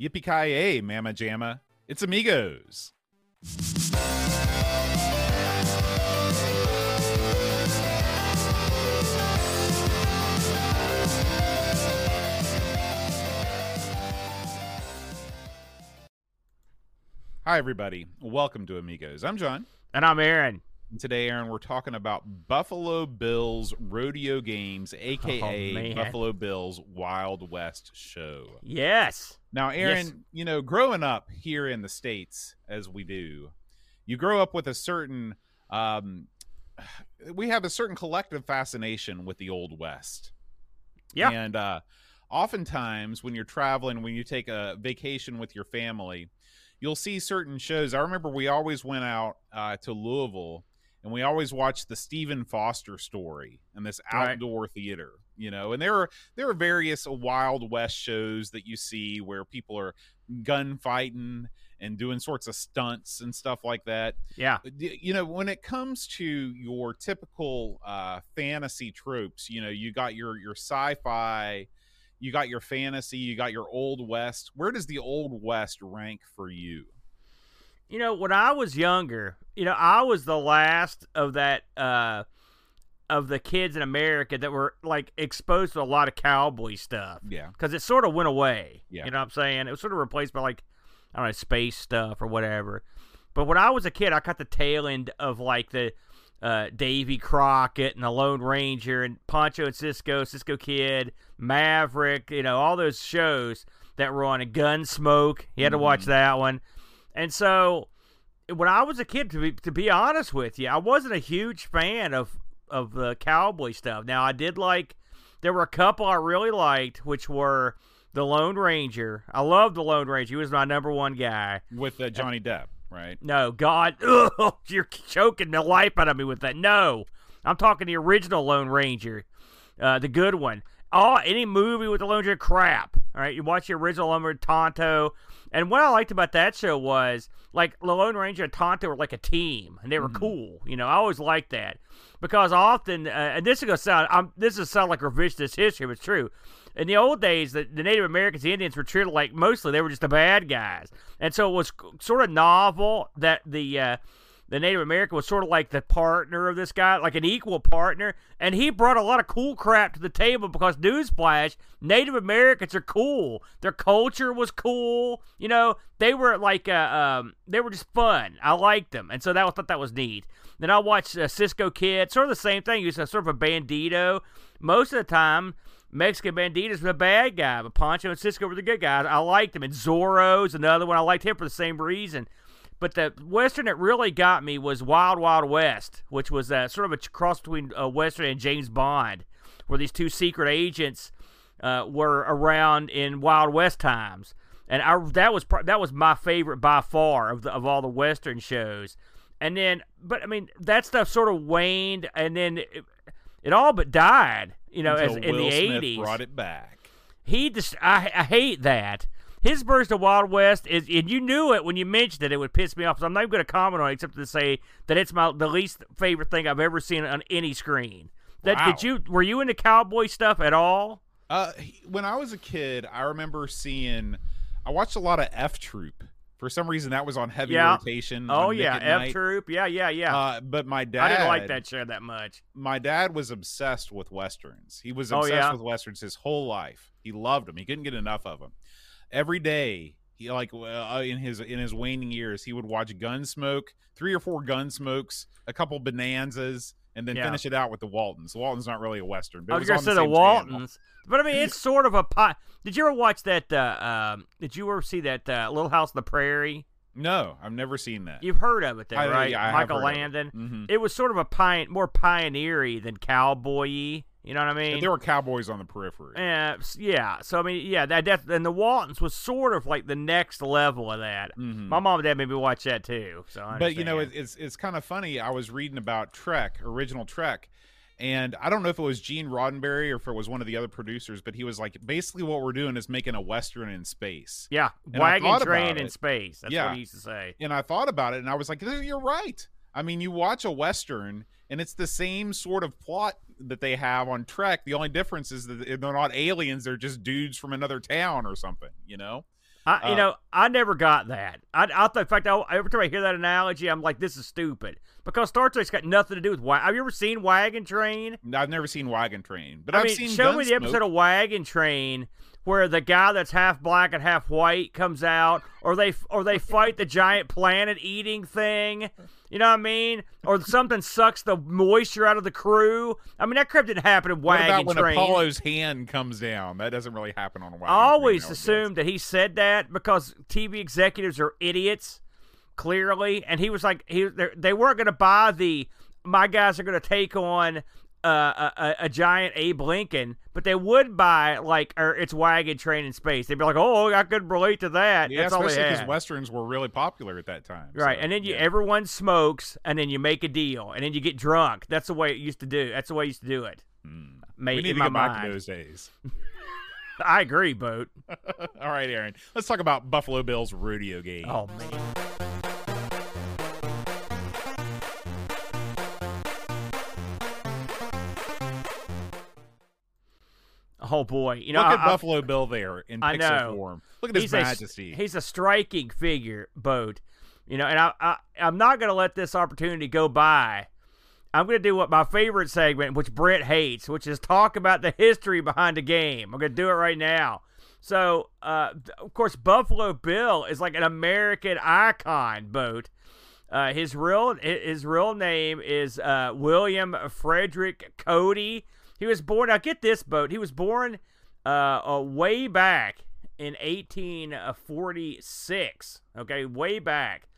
Yippee ki Mama Jamma. It's Amigos. Hi, everybody. Welcome to Amigos. I'm John. And I'm Aaron. Today, Aaron, we're talking about Buffalo Bills rodeo games, aka Oh, Buffalo Bills Wild West show. Yes. Now, Aaron, Yes. you know, growing up here in the States, as we do, you grow up with a certain, um, we have a certain collective fascination with the Old West. Yeah. And uh, oftentimes when you're traveling, when you take a vacation with your family, you'll see certain shows. I remember we always went out uh, to Louisville and we always watch the Stephen Foster story and this Right. outdoor theater, you know. And there are there are various Wild West shows that you see where people are gunfighting and doing sorts of stunts and stuff like that Yeah. you know when it comes to your typical uh fantasy tropes you know you got your your sci-fi you got your fantasy you got your old west where does the old west rank for you You know, when I was younger, you know, I was the last of that uh of the kids in America that were like exposed to a lot of cowboy stuff yeah because it sort of went away. Yeah. You know what I'm saying? It was sort of replaced by like I don't know, space stuff or whatever. But when I was a kid, I caught the tail end of like the uh, Davy Crockett and the Lone Ranger and Pancho and Cisco, Cisco Kid, Maverick, you know, all those shows that were on a Gunsmoke. You had to watch Mhm. that one. And so when I was a kid, to be, to be honest with you, I wasn't a huge fan of, of the cowboy stuff. Now, I did like, there were a couple I really liked, which were the Lone Ranger. I loved the Lone Ranger. He was my number one guy. with uh, johnny depp right No, God, ugh, you're choking the life out of me with that. No, I'm talking the original Lone Ranger, uh, the good one. Oh, any movie with the Lone Ranger, crap. All right, you watch the original Ranger, Tonto, and what I liked about that show was like the Lone Ranger and Tonto were like a team, and they were Mhm. cool. You know, I always liked that because often, uh, and this is gonna sound, I'm, this is sound like revisionist history, but it's true. In the old days, the, the Native Americans, the Indians, were treated like mostly they were just the bad guys, and so it was c- sort of novel that the uh, the Native American was sort of like the partner of this guy, like an equal partner, and he brought a lot of cool crap to the table because newsflash, Native Americans are cool. Their culture was cool. You know, they were like uh, um, they were just fun. I liked them, and so that I thought that was neat. Then I watched uh, Cisco Kid, sort of the same thing. He was a, sort of a bandito. Most of the time, Mexican Banditos was a bad guy, but Pancho and Cisco were the good guys. I liked him. And Zorro's another one. I liked him for the same reason. But the western that really got me was Wild Wild West, which was uh, sort of a cross between uh, western and James Bond, where these two secret agents uh, were around in Wild West times. And I, that was that was my favorite by far of the, of all the western shows. And then, but I mean, that stuff sort of waned, and then it, it all but died. You know, as in Will the eighties brought it back he just I, I hate that his version of Wild West is and you knew it when you mentioned it it would piss me off so I'm not even going to comment on it except to say that it's my the least favorite thing I've ever seen on any screen that Wow. did you were you into cowboy stuff at all uh he- when i was a kid i remember seeing i watched a lot of f troop for some reason that was on heavy Yeah. rotation oh yeah F Night. Troop yeah yeah yeah uh but my dad I didn't like that show that much my dad was obsessed with westerns. He was Oh, obsessed yeah? with westerns his whole life. He loved them. He couldn't get enough of them. Every day, he like uh, in his in his waning years, he would watch Gunsmoke, three or four Gunsmokes, a couple Bonanzas, and then Yeah. finish it out with the Waltons. The Waltons aren't really a western, but I was was gonna say the channel. Waltons but I mean it's sort of a pi- did you ever watch that uh, um did you ever see that uh, Little House on the Prairie No, I've never seen that. you've heard of it though I- right yeah, Michael of it. Landon Mhm. it was sort of a pioneer, more pioneery than cowboy-y. You know what I mean? There were cowboys on the periphery. yeah, yeah. So I mean, yeah, that def- and the Waltons was sort of like the next level of that. Mhm. My mom and dad made me watch that too. So I but you know it, it's it's kind of funny i was reading about trek original trek and i don't know if it was gene roddenberry or if it was one of the other producers but he was like basically what we're doing is making a western in space yeah, and wagon train in space. That's Yeah. what he used to say. and i thought about it and i was like you're right i mean you watch a western and it's the same sort of plot that they have on trek the only difference is that they're not aliens they're just dudes from another town or something you know I, you Uh, know, I never got that. I, I thought, in fact, I, every time I hear that analogy, I'm like, this is stupid because Star Trek's got nothing to do with. Wa- Have you ever seen Wagon Train? I've never seen Wagon Train, but I have mean, seen show me the episode of Wagon Train where the guy that's half black and half white comes out, or they or they fight the giant planet eating thing. You know what I mean? Or something sucks the moisture out of the crew. I mean, that crap didn't happen in wagon What about when Train. Apollo's hand comes down? That doesn't really happen on a wagon. I always train, assumed that he said that because TV executives are idiots, clearly, and he was like, he they weren't going to buy the my guys are going to take on uh, a, a, a giant Abe Lincoln, but they would buy like or it's wagon train in space. They'd be like, oh, I could relate to that. Yeah, That's all especially because westerns were really popular at that time. Right, so, and then you yeah. everyone smokes, and then you make a deal, and then you get drunk. That's the way it used to do. That's the way I used to do it. Hmm. Made we need in to my get back to those days. I agree, boat. All right, Aaron. Let's talk about Buffalo Bills rodeo game. Oh man. Oh boy, you know Look at I- I- Buffalo Bill there in I pixel know. form. Look at his he's a, majesty. he's a striking figure, boat. You know, and I, I I'm not going to let this opportunity go by. I'm going to do what my favorite segment, which Brett hates, which is talk about the history behind the game. I'm going to do it right now. So, uh, of course, Buffalo Bill is like an American icon, boat. Uh, his real his real name is uh, William Frederick Cody. He was born. Now get this, boat. He was born uh, uh, way back in 1846. Okay, way back,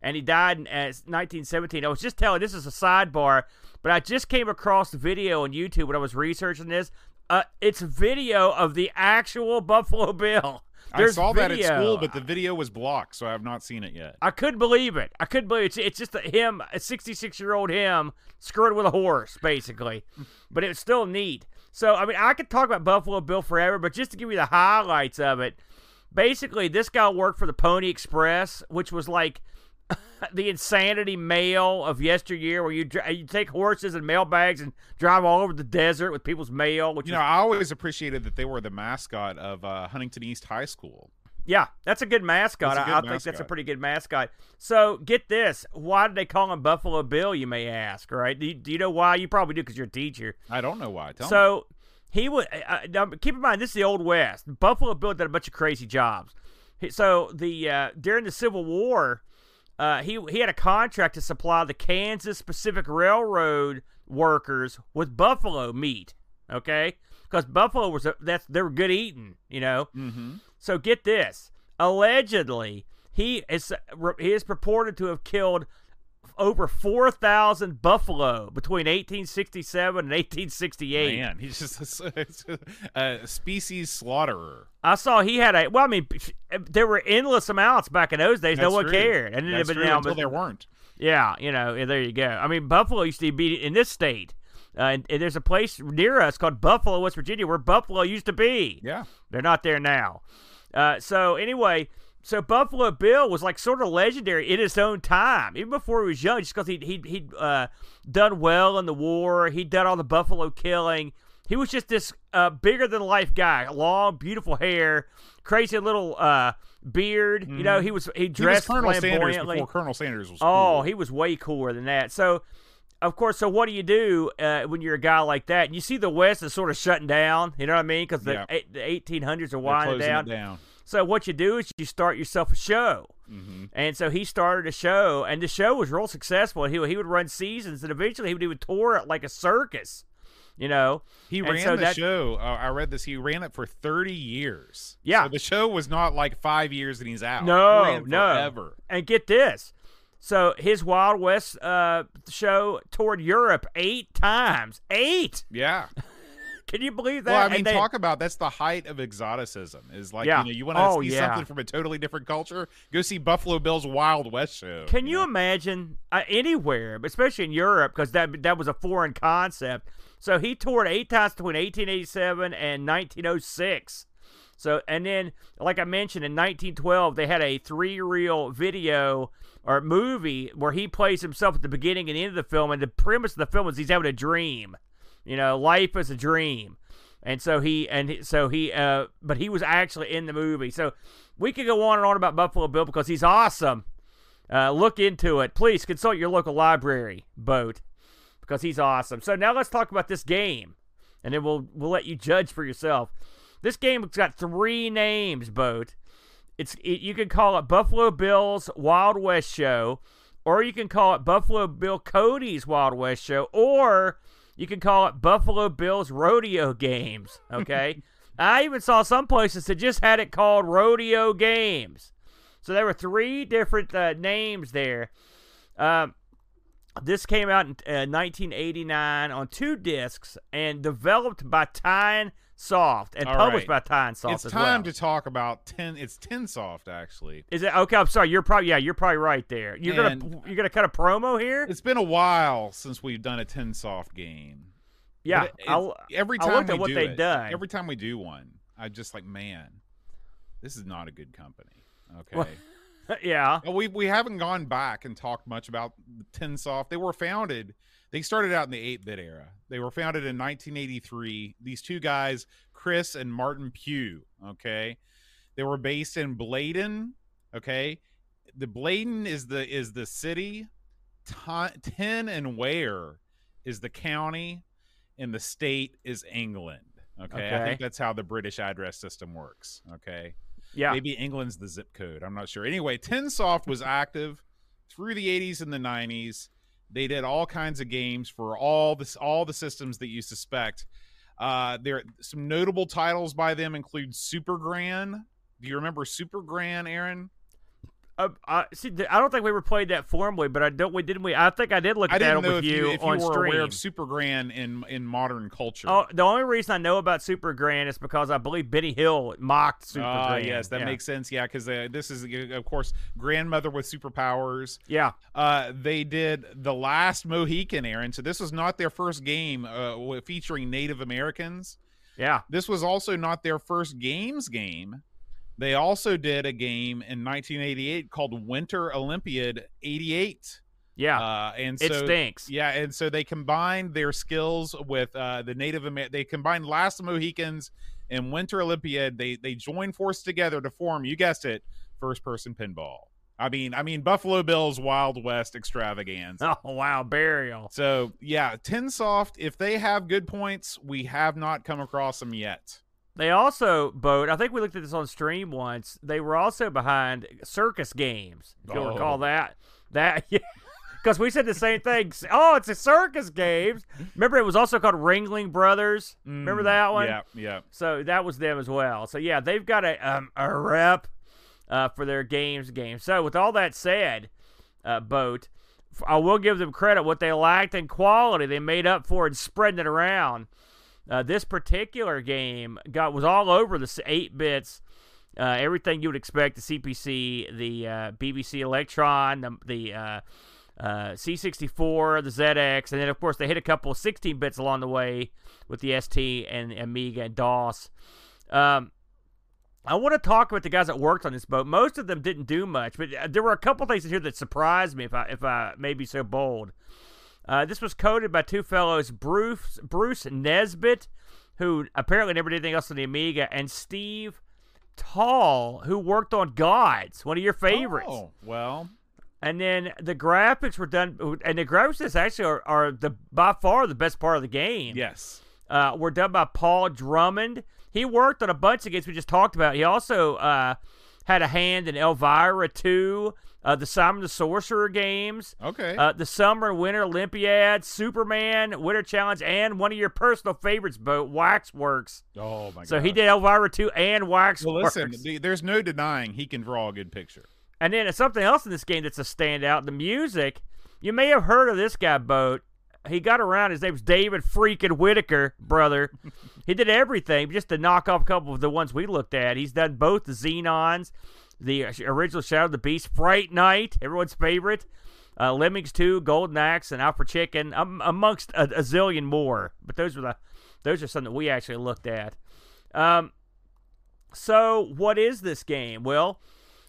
and he died in uh, 1917. I was just telling. This is a sidebar, but I just came across the video on YouTube when I was researching this. Uh, it's video of the actual Buffalo Bill. I There's saw that at school, but the video was blocked, so I have not seen it yet. I couldn't believe it. I couldn't believe it. It's, it's just a him, a 66 year old him, screwed with a horse, basically. but it was still neat. So, I mean, I could talk about Buffalo Bill forever, but just to give you the highlights of it, basically, this guy worked for the Pony Express, which was like the insanity mail of yesteryear, where you you take horses and mail bags and drive all over the desert with people's mail. Which You know, I always appreciated that they were the mascot of uh, Huntington East High School. Yeah, that's a good mascot. I a I- I good think that's a pretty good mascot. So get this: why did they call him Buffalo Bill? You may ask. Right? Do you, do you know why? You probably do because you're a teacher. I don't know why. Tell me. so he would. Uh, now, keep in mind, this is the old West. Buffalo Bill did a bunch of crazy jobs. So the uh, during the Civil War, uh, he he had a contract to supply the Kansas Pacific Railroad workers with buffalo meat. Okay, because buffalo was a, that's they were good eating. You know. Mm-hmm. So get this. Allegedly, he is he is purported to have killed over 4,000 buffalo between 1867 and 1868. Man, he's just a, a species slaughterer. I saw he had a well, I mean, there were endless amounts back in those days. no one true. cared, and That's but true, now, until but- there weren't. yeah, you know, there you go. I mean, buffalo used to be in this state. Uh, and, and there's a place near us called Buffalo, West Virginia, where buffalo used to be. Yeah. They're not there now. Uh, so anyway, so Buffalo Bill was like sort of legendary in his own time, even before he was young, just because he he he'd uh, done well in the war. He'd done all the buffalo killing. He was just this uh, bigger than life guy, long, beautiful hair, crazy little uh, beard. You know, he was he He was dressed Colonel Sanders before Colonel Sanders was. Oh, cool. he was way cooler than that. So, of course, so what do you do uh, when you're a guy like that? And you see the West is sort of shutting down. You know what I mean? Because the, Yeah. eight, the 1800s are winding down. down. So what you do is you start yourself a show. hmm And so he started a show, and the show was real successful. He, he would run seasons, and eventually he would even tour it like a circus. You know, He And ran so the that- show. Uh, I read this. He ran it for thirty years. Yeah. So the show was not like five years and he's out. No, He no. forever. And get this. So his Wild West uh, show toured Europe eight times. Eight. Yeah. Can you believe that? Well, I mean, they- talk about that's the height of exoticism. Is like Yeah. you know you want to Oh, see yeah. something from a totally different culture. Go see Buffalo Bill's Wild West show. Can you know? imagine uh, anywhere, especially in Europe, because that that was a foreign concept. So he toured eight times between 1887 and 1906. So and then, like I mentioned, in 1912 they had a three-reel video or movie where he plays himself at the beginning and end of the film, and the premise of the film is he's having a dream. You know, life is a dream. and so he and so he uh, but he was actually in the movie. So we could go on and on about Buffalo Bill because he's awesome. Uh, look into it, please. Consult your local library, boat, because he's awesome. So now let's talk about this game, and then we'll we'll let you judge for yourself. This game has got three names, boat. It's it, you can call it Buffalo Bill's Wild West Show, or you can call it Buffalo Bill Cody's Wild West Show, or you can call it Buffalo Bill's Rodeo Games. Okay. I even saw some places that just had it called Rodeo Games. So there were three different uh, names there. Um, this came out in uh, 1989 on two discs and developed by Tyne Soft and All published right. by Tyne Soft it's time well. to talk about ten. It's ten soft actually. Is it okay? I'm sorry. You're probably yeah. You're probably right there. You're And- gonna you're gonna cut a promo here. It's been a while since we've done a ten soft game. Yeah. But it- every time we do it, done. every time we do one, I just like, man, this is not a good company. Okay. Well- yeah. We we haven't gone back and talked much about Tinsoft. They were founded. They started out in the 8-bit era. They were founded in 1983. These two guys, Chris and Martin Pugh. Okay, they were based in Blaydon. Okay, the Blaydon is the is the city. Tin and Ware is the county, and the state is England. Okay? I think that's how the British address system works. Okay. Yeah. Maybe England's the zip code. I'm not sure. Anyway, Tinsoft was active through the 80s and the 90s. They did all kinds of games for all this all the systems that you suspect. Uh, there some notable titles by them include Super Gran. Do you remember Super Gran, Aaron? Uh, uh, see, I don't think we ever played that formally, but I don't. We didn't. We I think I did look I at that with you, you if you on were stream. aware of Super Gran in in modern culture. Oh, the only reason I know about Super Gran is because I believe Benny Hill mocked Super Gran. yes, that yeah. makes sense. Yeah, because uh, this is, uh, of course, grandmother with superpowers. Yeah. Uh, they did the last Mohican, Aaron. So this was not their first game uh, featuring Native Americans. Yeah. This was also not their first games game. They also did a game in 1988 called Winter Olympiad 88. Yeah. Uh, and it so stinks. yeah, and so they combined their skills with uh, the Native Amer- They combined Last Mohicans and Winter Olympiad. They they joined forces together to form. You guessed it, first person pinball. I mean, I mean Buffalo Bills Wild West extravaganza. Oh wow, burial. So yeah, Tinsoft. If they have good points, we have not come across them yet. They also boat. I think we looked at this on stream once. They were also behind circus games. If you'll Oh. recall that. That yeah. Because we said the same thing. Oh, it's a circus games. Remember, it was also called Ringling Brothers. Remember Mm, that one? Yeah, yeah. So that was them as well. So yeah, they've got a um, a rep uh, for their games game. So with all that said, uh, boat, I will give them credit. What they lacked in quality, they made up for in spreading it around. Uh, this particular game got was all over the eight bits. Uh, everything you would expect the CPC, the uh, BBC Electron, the, the uh, uh, C64, the ZX, and then of course they hit a couple of 16 bits along the way with the ST and Amiga and DOS. Um, I want to talk about the guys that worked on this boat. Most of them didn't do much, but uh, there were a couple things in here that surprised me. If I if I may be so bold, uh, this was coded by two fellows, Bruce Bruce Nesbitt, who apparently never did anything else on the Amiga, and Steve Tall, who worked on Gods, one of your favorites. Oh, well, And then the graphics were done, and the graphics actually are, are the by far the best part of the game. yes. Uh, were done by Paul Drummond. He worked on a bunch of games we just talked about. He also uh, had a hand in Elvira 2, uh, the Simon the Sorcerer games, Okay. uh, the Summer and Winter Olympiad, Superman, Winter Challenge, and one of your personal favorites, boat Waxworks. oh my god. So he did Elvira 2 and Waxworks. Well, listen, the, there's no denying he can draw a good picture. And then something else in this game that's a standout: the music. You may have heard of this guy, Boat. He got around. His name's David freaking Whitaker, brother. he did everything just to knock off a couple of the ones we looked at. He's done both the Xenons, the original Shadow of the Beast, Fright Night, everyone's favorite, uh, Lemmings 2, Golden Axe, and Alpha Chicken, um, amongst a, a zillion more. But those were the those are some that we actually looked at. Um, so what is this game? Well,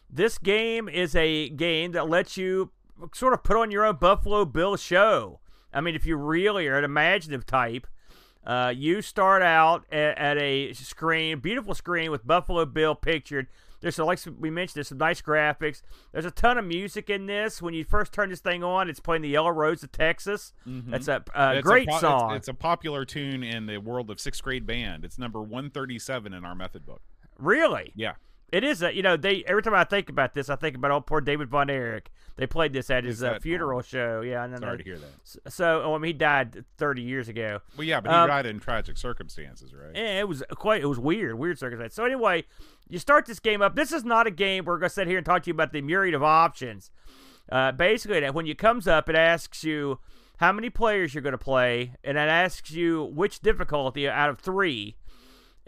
this game is a game that lets you sort of put on your own Buffalo Bill show. I mean, if you really are an imaginative type, Uh, you start out at, at a screen, beautiful screen with Buffalo Bill pictured. There's some, like we mentioned, there's some nice graphics. There's a ton of music in this. When you first turn this thing on, it's playing the Yellow Rose of Texas. Mhm. That's a, a It's great po- it's- song. It's, a popular tune in the world of sixth grade band. It's number 137 in our method book. really? Yeah. It is a you know they every time I think about this I think about old poor David Von Erich. They played this at his uh, funeral show. Yeah, and then Sorry uh, to hear that. so oh, I mean, he died 30 years ago. Well, yeah, but he Um, died in tragic circumstances, right? Yeah, it was quite it was weird, weird circumstance. So anyway, you start this game up. This is not a game we're gonna sit here and talk to you about the myriad of options. Uh, basically, when it comes up, it asks you how many players you're gonna play, and it asks you which difficulty out of three.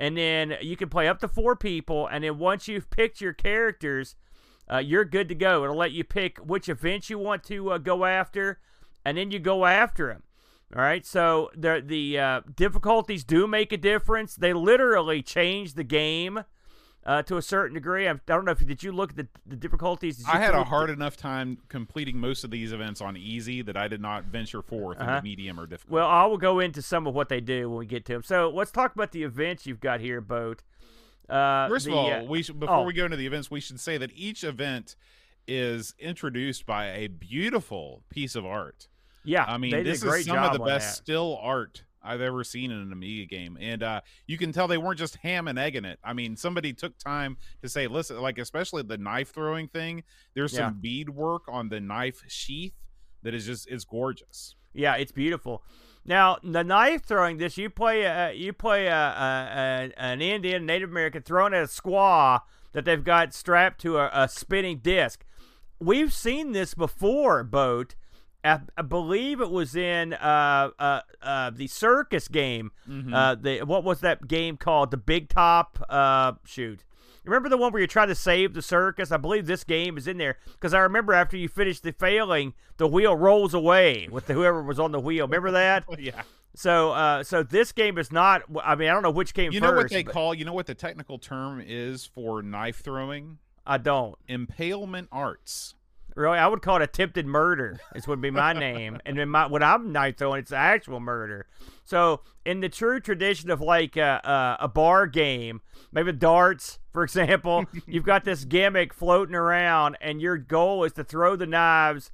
And then you can play up to four people, and then once you've picked your characters, uh, you're good to go. It'll let you pick which events you want to uh, go after, and then you go after them. All right, so the the uh, difficulties do make a difference. They literally change the game uh, to a certain degree. I don't know if did you look at the, the difficulties? I had a hard enough time completing most of these events on easy that I did not venture forth Uh-huh. into medium or difficult. Well, I will go into some of what they do when we get to them. So let's talk about the events you've got here, Boat. Uh, First the, of all, uh, we should, before oh. we go into the events, we should say that each event is introduced by a beautiful piece of art. yeah, I mean, this did a great is some of the best that. still art I've ever seen in an Amiga game, and uh, you can tell they weren't just ham and egging it. I mean, somebody took time to say, "Listen," like especially the knife throwing thing. There's Yeah. some bead work on the knife sheath that is just is gorgeous. Yeah, it's beautiful. Now, the knife throwing this, you play you play a, a, a, an Indian Native American throwing at a squaw that they've got strapped to a, a spinning disc. We've seen this before, boat. I, I believe it was in uh, uh, uh, the circus game. Mhm. Uh, the what was that game called? The Big Top. Uh, shoot. Remember the one where you try to save the circus? I believe this game is in there because I remember after you finish the failing, the wheel rolls away with the, whoever was on the wheel. Remember that? yeah. So, uh, so this game is not. I mean, I don't know which game. You first. know what they but call? You know what the technical term is for knife throwing? I don't Impalement arts. Really. I would call it attempted murder. This would be my name, and then my when I'm knife throwing, it's actual murder. So, in the true tradition of like a, a, a bar game, maybe darts, for example, you've got this gimmick floating around, and your goal is to throw the knives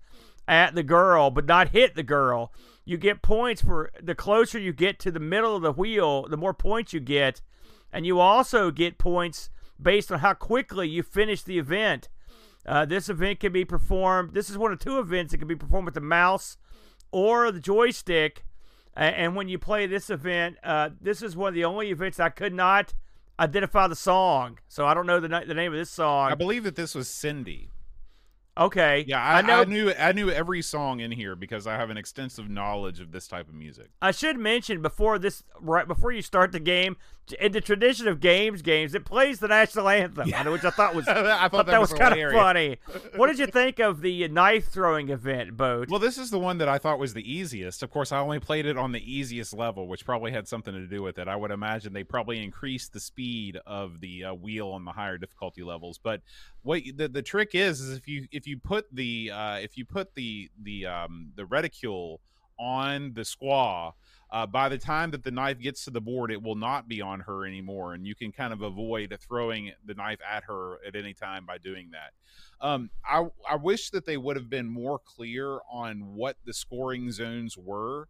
at the girl, but not hit the girl. You get points for the closer you get to the middle of the wheel, the more points you get, and you also get points based on how quickly you finish the event. Uh, this event can be performed. This is one of two events that can be performed with the mouse or the joystick. And when you play this event, uh, this is one of the only events I could not identify the song. So I don't know the, the name of this song. I believe that this was Cindy. okay. Yeah, I, I know. I knew I knew every song in here because I have an extensive knowledge of this type of music. I should mention before this, right before you start the game, in the tradition of games, games it plays the national anthem, which I thought was I thought that was kind of funny. What did you think of the knife throwing event, Boat? Well, this is the one that I thought was the easiest. Of course, I only played it on the easiest level, which probably had something to do with it. I would imagine they probably increased the speed of the uh, wheel on the higher difficulty levels. But what the, the trick is is if you if you put the uh, if you put the the um, the reticule on the squaw. Uh, by the time that the knife gets to the board, it will not be on her anymore, and you can kind of avoid throwing the knife at her at any time by doing that. Um, I I wish that they would have been more clear on what the scoring zones were.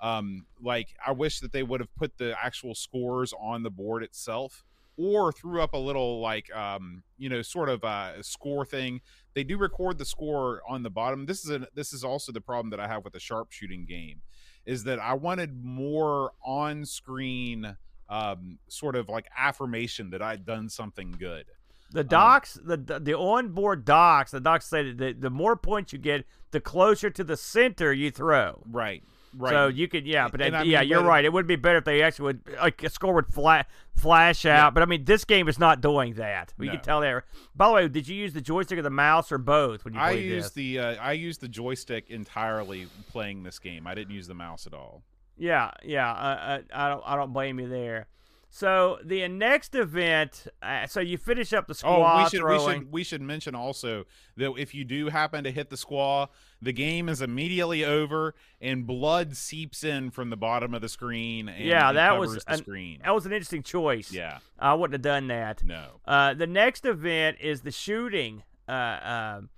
Um, like I wish that they would have put the actual scores on the board itself, or threw up a little like um, you know sort of uh, a score thing. They do record the score on the bottom. This is a this is also the problem that I have with the sharpshooting game, is that I wanted more on screen um, sort of like affirmation that I'd done something good. The docs, the the the onboard docs, the docs say that the, the more points you get, the closer to the center you throw. Right. Right. So you could, yeah, but And I yeah, mean, you're but- right. It would be better if they actually would like a score would fla- flash out. But I mean, this game is not doing that. We No. can tell there. By the way, did you use the joystick or the mouse or both when you I played used this? the uh, I used the joystick entirely playing this game. I didn't use the mouse at all. Yeah, yeah. I, I, I don't I don't blame you there. So the next event, uh, so you finish up the Oh, squaw we should throwing. we should we should mention also that if you do happen to hit the squaw, the game is immediately over and blood seeps in from the bottom of the screen. And Yeah, that was the an- screen. That was an interesting choice. Yeah, I wouldn't have done that. no. Uh, the next event is the shooting. Uh, um,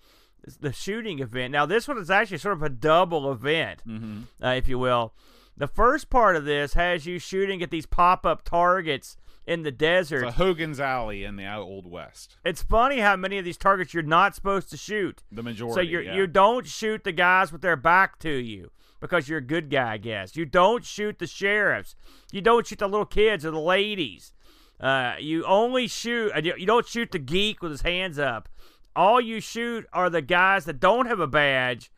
the shooting event. Now this one is actually sort of a double event, Mm-hmm. uh, if you will. The first part of this has you shooting at these pop-up targets in the desert. It's a Hogan's Alley in the Old West. it's funny how many of these targets you're not supposed to shoot. The majority. So you yeah. you don't shoot the guys with their back to you because you're a good guy, I guess. You don't shoot the sheriffs. You don't shoot the little kids or the ladies. Uh, you only shoot. uh, you don't shoot the geek with his hands up. All you shoot are the guys that don't have a badge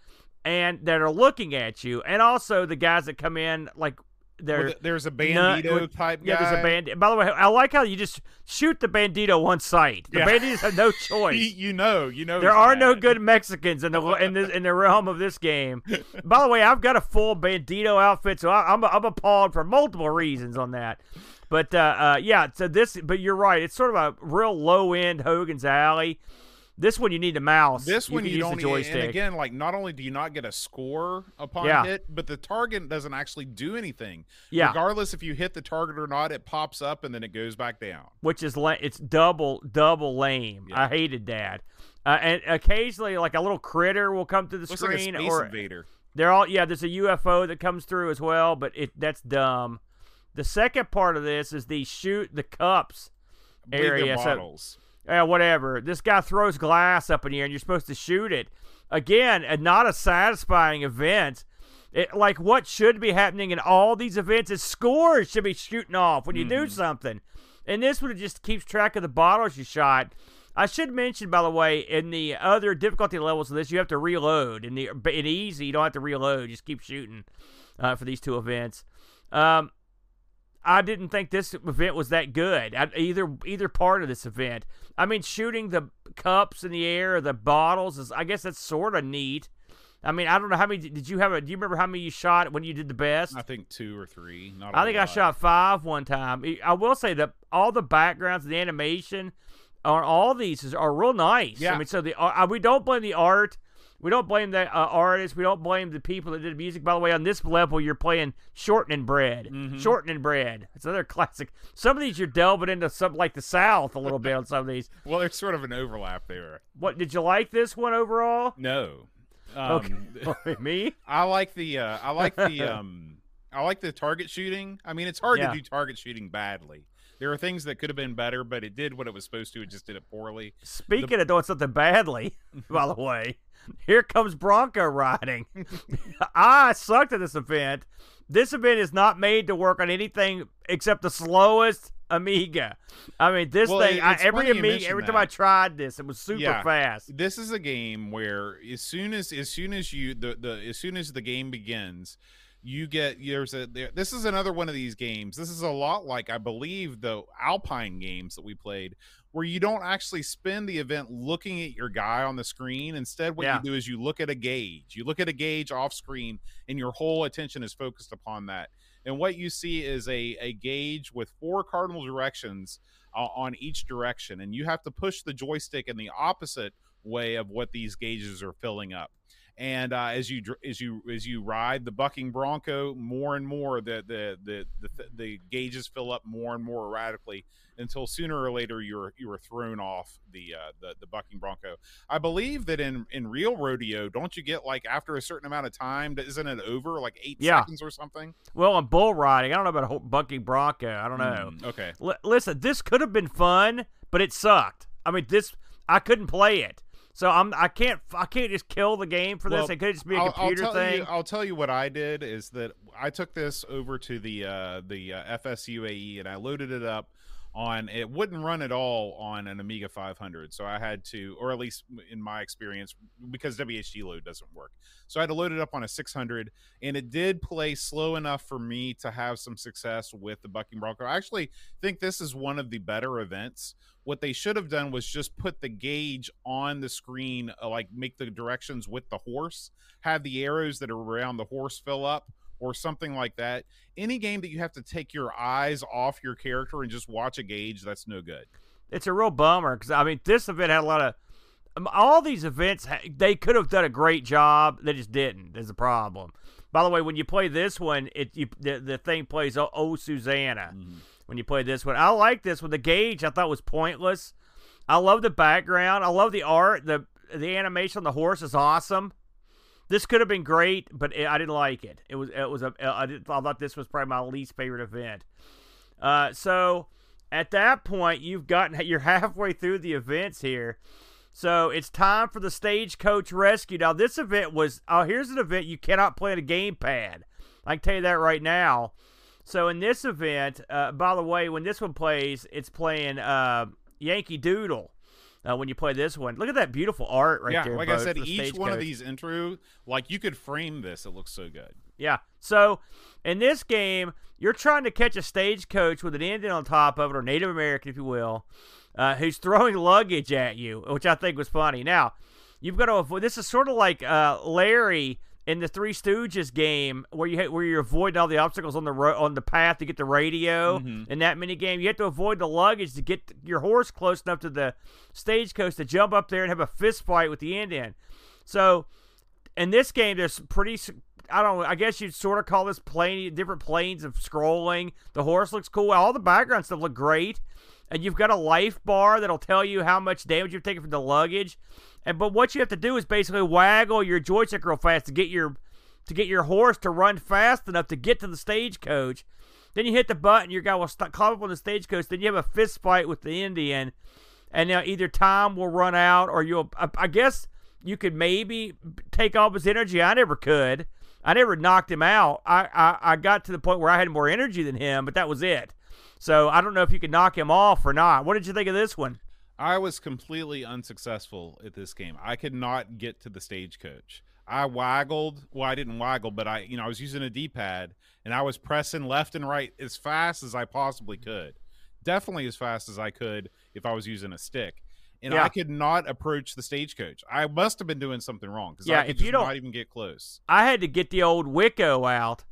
and that are looking at you, and also the guys that come in like they're. With- there's a bandito type guy. yeah, there's a bandit. By the way, I like how you just shoot the bandito on sight. The Yeah. banditos have no choice. you know, you know. There are no good Mexicans in the in this in the realm of this game. By the way, I've got a full bandito outfit, so I, I'm I'm appalled for multiple reasons on that. But uh, uh, yeah, so this, but you're right. It's sort of a real low end Hogan's Alley. This one you need a mouse. This one you don't. the And again, like not only do you not get a score upon Yeah. hit, but the target doesn't actually do anything. Yeah. Regardless if you hit the target or not, it pops up and then it goes back down. which is la- it's double double lame. Yeah. I hated that. Uh, and occasionally, like a little critter will come through the Looks like a screen, space or invader. They're all yeah. There's a UFO that comes through as well, but it that's dumb. The second part of this is the shoot the cups I believe they're area. So bottles. Yeah, whatever. This guy throws glass up in the air, and you're supposed to shoot it. Again, and not a satisfying event. It, like what should be happening in all these events is scores should be shooting off when you do Mhm. something, and this one just keeps track of the bottles you shot. I should mention, by the way, in the other difficulty levels of this, you have to reload. In the in easy, you don't have to reload; just keep shooting uh, for these two events. Um, I didn't think this event was that good. I, either either part of this event. I mean, shooting the cups in the air, or the bottles is. I guess that's sort of neat. I mean, I don't know how many did you have. A, do you remember how many you shot when you did the best? I think two or three. Not. I think I shot five one time. I will say that all the backgrounds, the animation on all these is, are real nice. Yeah. I mean, so the uh, we don't blame the art. We don't blame the uh, artists. We don't blame the people that did music. By the way, on this level, you're playing shortening bread. Mhm. Shortening bread. It's another classic. Some of these you're delving into something like the South a little bit on some of these. Well, there's sort of an overlap there. What did you like this one overall? No. Um, Okay, me. I like the. Uh, I like the. Um, I like the target shooting. I mean, it's hard Yeah. to do target shooting badly. There are things that could have been better, but it did what it was supposed to. It just did it poorly. Speaking of doing something badly, by the way, here comes Bronco riding. I sucked at this event. This event is not made to work on anything except the slowest Amiga. I mean, this Well, thing, I, every Amiga, every time that. I tried this, it was super Yeah. fast. This is a game where as soon as as soon as you the, the as soon as the game begins, you get there's a there, this is another one of these games. This is a lot like I believe the Alpine games that we played where you don't actually spend the event looking at your guy on the screen. Instead, what Yeah. you do is you look at a gauge. You look at a gauge off screen and your whole attention is focused upon that. And what you see is a, a gauge with four cardinal directions uh, on each direction. And you have to push the joystick in the opposite way of what these gauges are filling up. And uh, as you as you as you ride the bucking bronco, more and more the the the the, the gauges fill up more and more erratically until sooner or later you're you are thrown off the uh, the the bucking bronco. I believe that in in real rodeo, don't you get like after a certain amount of time, isn't it over like eight Yeah. seconds or something? Well, on bull riding, I don't know about a whole bucking Bronco. I don't know. Mm, okay. L- listen, this could have been fun, but it sucked. I mean, this I couldn't play it, so I'm I can't I can't just kill the game for this. It could just be a I'll, computer I'll tell thing. You, I'll tell you what I did is that I took this over to the uh, the uh, FSUAE and I loaded it up on. It wouldn't run at all on an Amiga 500, so I had to, or at least in my experience, because WHD load doesn't work. So I had to load it up on a 600, and it did play slow enough for me to have some success with the Bucking Bronco. I actually think this is one of the better events. What they should have done was just put the gauge on the screen, uh, like make the directions with the horse, have the arrows that are around the horse fill up or something like that. Any game that you have to take your eyes off your character and just watch a gauge, that's no good. It's a real bummer because I mean this event had a lot of um, all these events. They could have done a great job. They just didn't. There's a problem. By the way, when you play this one, it you, the the thing plays "Oh, oh Susanna." Mm-hmm. When you play this one, I like this one. The gauge I thought was pointless. I love the background. I love the art. the The animation on the horse is awesome. This could have been great, but it, I didn't like it. It was it was a I, did, I thought this was probably my least favorite event. Uh, so at that point, you've gotten you're halfway through the events here. So it's time for the stagecoach rescue. Now this event was oh here's an event you cannot play on a gamepad. I can tell you that right now. So in this event, uh, by the way, when this one plays, it's playing uh, Yankee Doodle. Uh, when you play this one, look at that beautiful art right yeah, there. like I said, each one of these intro, like you could frame this. It looks so good. Yeah. So in this game, you're trying to catch a stagecoach with an Indian on top of it, or Native American, if you will, uh, who's throwing luggage at you, which I think was funny. Now, you've got to avoid. This is sort of like uh, Larry in the Three Stooges game, where you ha- where you're avoiding all the obstacles on the ro- on the path to get the radio. Mhm. In that mini game, you have to avoid the luggage to get your horse close enough to the stagecoach to jump up there and have a fist fight with the Indian. So in this game, there's pretty. I don't. I guess you'd sort of call this plane different planes of scrolling. The horse looks cool. All the background stuff look great, and you've got a life bar that'll tell you how much damage you've taken from the luggage. And but what you have to do is basically waggle your joystick real fast to get your to get your horse to run fast enough to get to the stagecoach. Then you hit the button. Your guy will st- climb up on the stagecoach. Then you have a fist fight with the Indian, and now either time will run out or you'll. I, I guess you could maybe take all his energy. I never could. I never knocked him out. I, I, I got to the point where I had more energy than him, but that was it. So I don't know if you could knock him off or not. What did you think of this one? I was completely unsuccessful at this game. I could not get to the stagecoach. I waggled. Well, I didn't waggle, but I, you know, I was using a D-pad and I was pressing left and right as fast as I possibly mm-hmm. could. Definitely as fast as I could if I was using a stick. And Yeah. I could not approach the stagecoach. I must have been doing something wrong because Yeah, I could if you don't- not even get close. I had to get the old Wico out.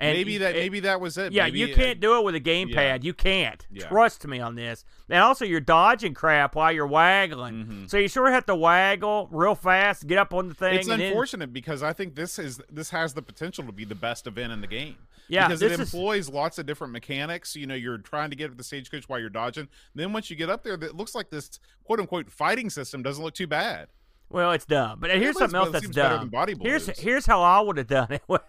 And maybe that it- maybe that was it. Yeah, Maybe you can't do it with a gamepad. yeah. You can't. Yeah. Trust me on this. And also, you're dodging crap while you're waggling. Mhm. So you sort of have to waggle real fast, get up on the thing. It's and then- unfortunate because I think this is this has the potential to be the best event in the game. Yeah, because it this is- employs lots of different mechanics. You know, you're trying to get to the stagecoach while you're dodging. Then once you get up there, it looks like this quote unquote fighting system doesn't look too bad. Well, it's dumb. But here's something else that's dumb. here's here's how I would have done it.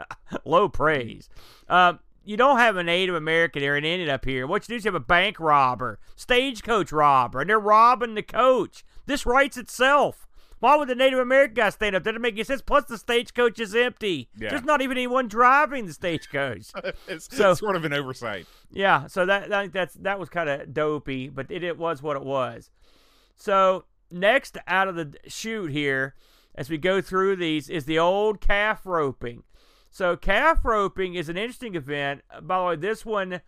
Low praise. Um, you don't have a Native American or an Indian up here. What you do is you have a bank robber, stagecoach robber, and they're robbing the coach. This writes itself. Why would the Native American guy stand up? That doesn't make any sense. Plus, the stagecoach is empty. Yeah. There's not even anyone driving the stagecoach. it's So- sort of an oversight. Yeah, so that, that that's that was kind of dopey, but it, it was what it was. So next out of the chute here, as we go through these, is the old calf roping. So calf roping is an interesting event. Uh, By the way, this one,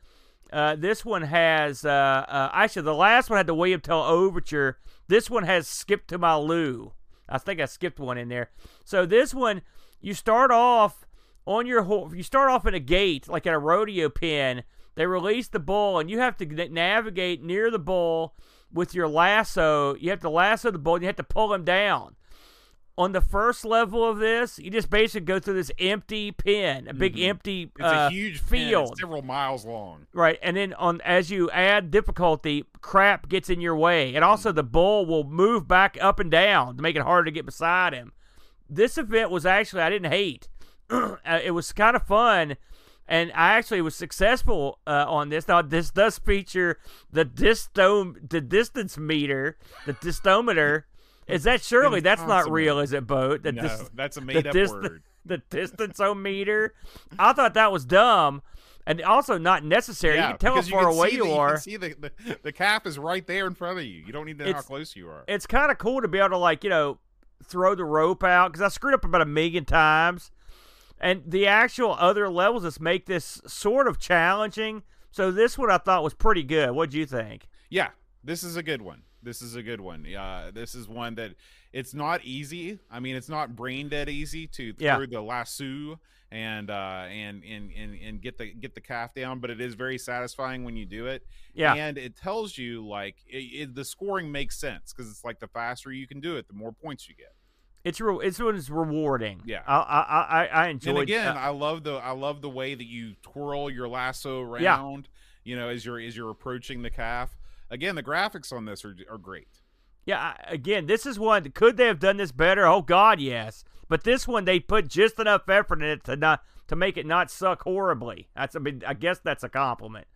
uh, this one has uh, uh, actually the last one had the William Tell Overture. This one has Skip to My Lou. I think I skipped one in there. So this one, you start off on your horse. You start off in a gate like at a rodeo pen. They release the bull, and you have to navigate near the bull with your lasso. You have to lasso the bull. And you have to pull him down. On the first level of this, you just basically go through this empty pen, a big empty Mm-hmm. It's uh, a huge field. several miles long. Right, and then on as you add difficulty, crap gets in your way, and also the bull will move back up and down to make it harder to get beside him. This event was actually I didn't hate. Uh, it was kind of fun, and I actually was successful uh, on this. Now this does feature the distom the distance meter, the distometer. Is that surely that's not real, is it, boat? The No, dis- that's a the made up dis- word. the distanceometer. I thought that was dumb, and also not necessary. you can tell how because far can away see you the, are. You can see the, the the calf is right there in front of you. You don't need to know how close you are. it's kind of cool to be able to like you know throw the rope out because I screwed up about a million times, and the actual other levels just make this sort of challenging. So this one I thought was pretty good. What do you think? Yeah, this is a good one. This is a good one. Uh, this is one that it's not easy. I mean, it's not brain dead easy to Yeah. throw the lasso and uh, and, and and and get the get the calf down, but it is very satisfying when you do it. Yeah. and it tells you like it, it, the scoring makes sense because it's like the faster you can do it, the more points you get. It's re- it's it's rewarding. Yeah. I I I, I enjoyed. and again, uh, I love the I love the way that you twirl your lasso around. Yeah. You know, as you're as you're approaching the calf. Again, the graphics on this are are great. yeah. Again, this is one. Could they have done this better? Oh God, yes. But this one, they put just enough effort in it to not to make it not suck horribly. That's I mean, I guess that's a compliment.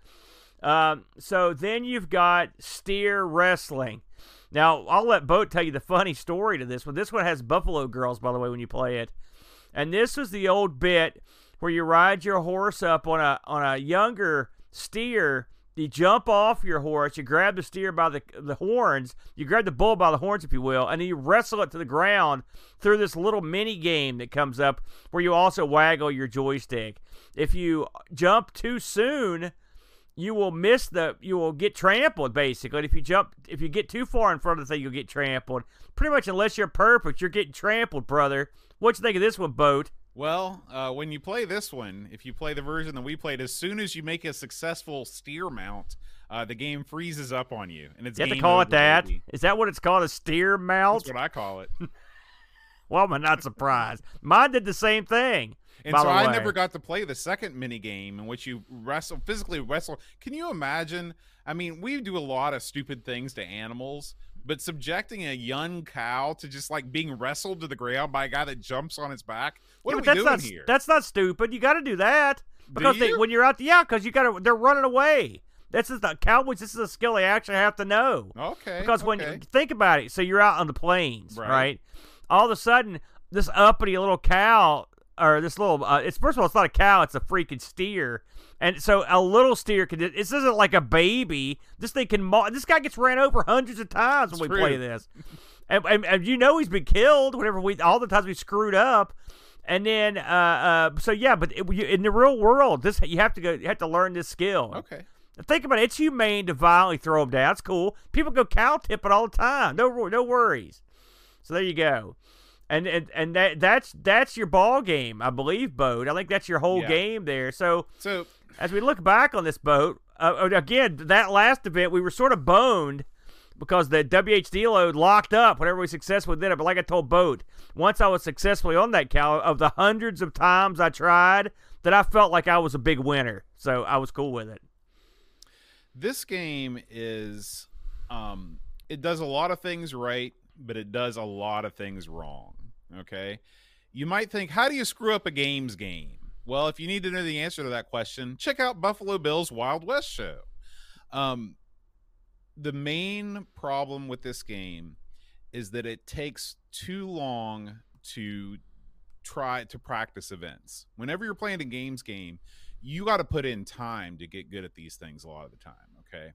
Um, so then you've got steer wrestling. Now I'll let Boat tell you the funny story to this one. This one has Buffalo Girls, by the way, when you play it. And this was the old bit where you ride your horse up on a on a younger steer. You jump off your horse, you grab the steer by the the horns, you grab the bull by the horns, if you will, and then you wrestle it to the ground through this little mini game that comes up where you also waggle your joystick. If you jump too soon, you will miss the you will get trampled basically. And if you jump if you get too far in front of the thing you'll get trampled. Pretty much unless you're perfect you're getting trampled brother. What you think of this one boat Well, uh, when you play this one, if you play the version that we played, as soon as you make a successful steer mount, uh, the game freezes up on you, and it's you have to call it that baby. is that what it's called a steer mount That's what I call it. well i'm not surprised mine did the same thing And so I way. never got to play the second mini game in which you wrestle physically wrestle. Can you imagine? I mean, we do a lot of stupid things to animals, but subjecting a young cow to just like being wrestled to the ground by a guy that jumps on its back. What Yeah, are we that's doing not here? that's not stupid you got to do that because they, you? when you're out the, yeah because you got to they're running away this is the cowboys this is a skill they actually have to know okay. Because when okay. you think about it, so you're out on the plains, Right. right? All of a sudden, this uppity little cow, or this little, uh, it's first of all, it's not a cow, it's a freaking steer. And so a little steer can. This isn't like a baby. This thing can. Maul, this guy gets ran over hundreds of times when It's we play this, and, and, and you know he's been killed whenever we all the times we screwed up. And then, uh, uh, so yeah, but it, in the real world, this you have to go, you have to learn this skill. okay. Think about it. It's humane to violently throw them down. It's cool. People go cow tipping all the time. No, no worries. So there you go. And and, and that that's that's your ball game, I believe, boat. I think that's your whole Yeah. game there. So So as we look back on this boat, uh, again, that last event we were sort of boned because the WHDLoad locked up whenever we successfully did it. But like I told Boat, once I was successfully on that cow, of the hundreds of times I tried, that I felt like I was a big winner. So I was cool with it. this game is um it does a lot of things right but it does a lot of things wrong okay? You might think how do you screw up a games game? Well if you need to know the answer to that question check out buffalo bill's wild west show. Um the main problem with this game is that it takes too long to try to practice events. Whenever you're playing a games game you got to put in time to get good at these things a lot of the time okay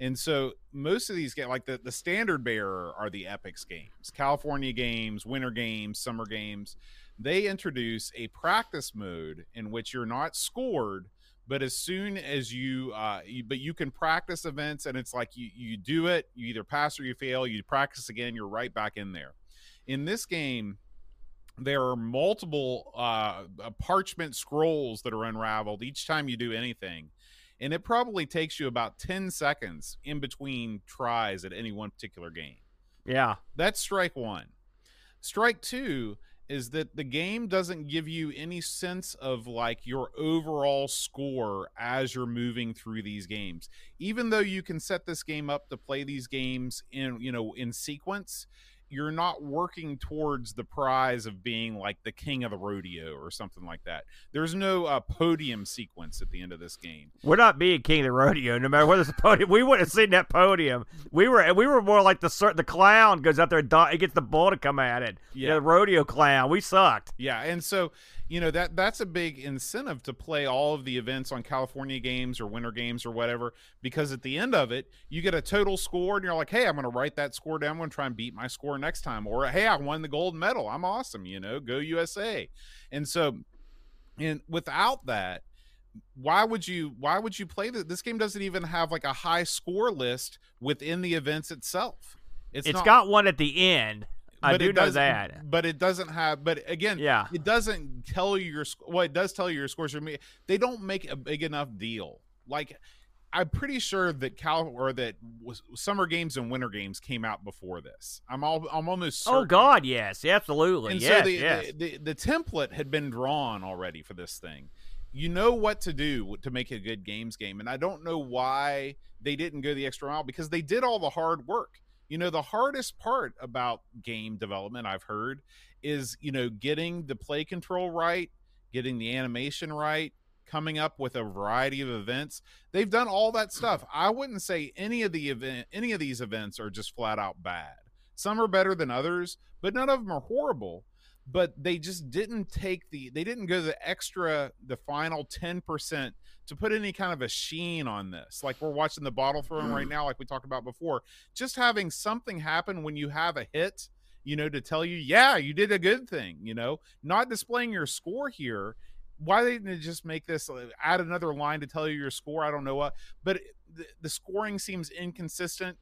and so most of these games like the, the standard bearer are the Epyx games california games winter games summer games. They introduce a practice mode in which you're not scored but as soon as you uh you, but you can practice events and it's like you you do it you either pass or you fail you practice again you're right back in there. In this game there are multiple uh, parchment scrolls that are unraveled each time you do anything and it probably takes you about 10 seconds in between tries at any one particular game. Yeah. that's strike one. Strike two is that the game doesn't give you any sense of like your overall score as you're moving through these games. Even though you can set this game up to play these games in you know in sequence you're not working towards the prize of being like the king of the rodeo or something like that there's no uh, podium sequence at the end of this game We're not being king of the rodeo, no matter whether it's a podium. We wouldn't have seen that podium. We were we were more like the the clown goes out there and do- gets the bull to come at it. Yeah. the rodeo clown. We sucked. Yeah, and so you know that that's a big incentive to play all of the events on California games or winter games or whatever because at the end of it you get a total score and you're like, hey, I'm going to write that score down. I'm going to try and beat my score next time, or hey, I won the gold medal. I'm awesome. You know, go USA. And so, and without that. why would you why would you play this? This game doesn't even have like a high score list within the events itself. It's, it's not, got one at the end. I do know that, but it doesn't have. But again, yeah, it doesn't tell you your. Well, it does tell you your scores. For me, They don't make a big enough deal. Like I'm pretty sure that Cal or that summer games and winter games came out before this. I'm all I'm almost oh, certain. oh god yes absolutely and yes, so the, yes. The, the, the template had been drawn already for this thing. You know what to do to make a good games game, and I don't know why they didn't go the extra mile because they did all the hard work. You know, the hardest part about game development I've heard is you know getting the play control right, getting the animation right, coming up with a variety of events. They've done all that stuff. I wouldn't say any of the event any of these events are just flat out bad. Some are better than others, but none of them are horrible. But they just didn't take the they didn't go the extra the final 10% to put any kind of a sheen on this. Like we're watching the bottle throwing right now like we talked about before. Just having something happen when you have a hit you know, to tell you, yeah, you did a good thing, you know, not displaying your score here why they didn't they just make this uh, add another line to tell you your score? I don't know what, but the, the scoring seems inconsistent.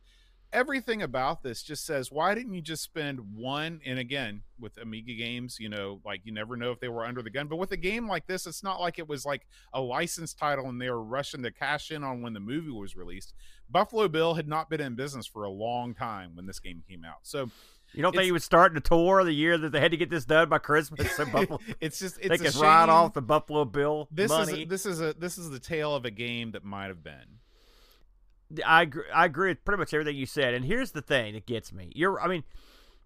Everything about this just says, why didn't you just spend one? And again, with Amiga games, you know, like you never know if they were under the gun. But with a game like this, it's not like it was like a licensed title and they were rushing to cash in on when the movie was released. Buffalo Bill had not been in business for a long time when this game came out. So you don't think he was starting a tour the year that they had to get this done by Christmas? So Buffalo, it's just it's they could ride off the Buffalo Bill this money. Is a, this is a this is the tale of a game that might have been. I agree, I agree with pretty much everything you said, and here's the thing that gets me. You're, I mean,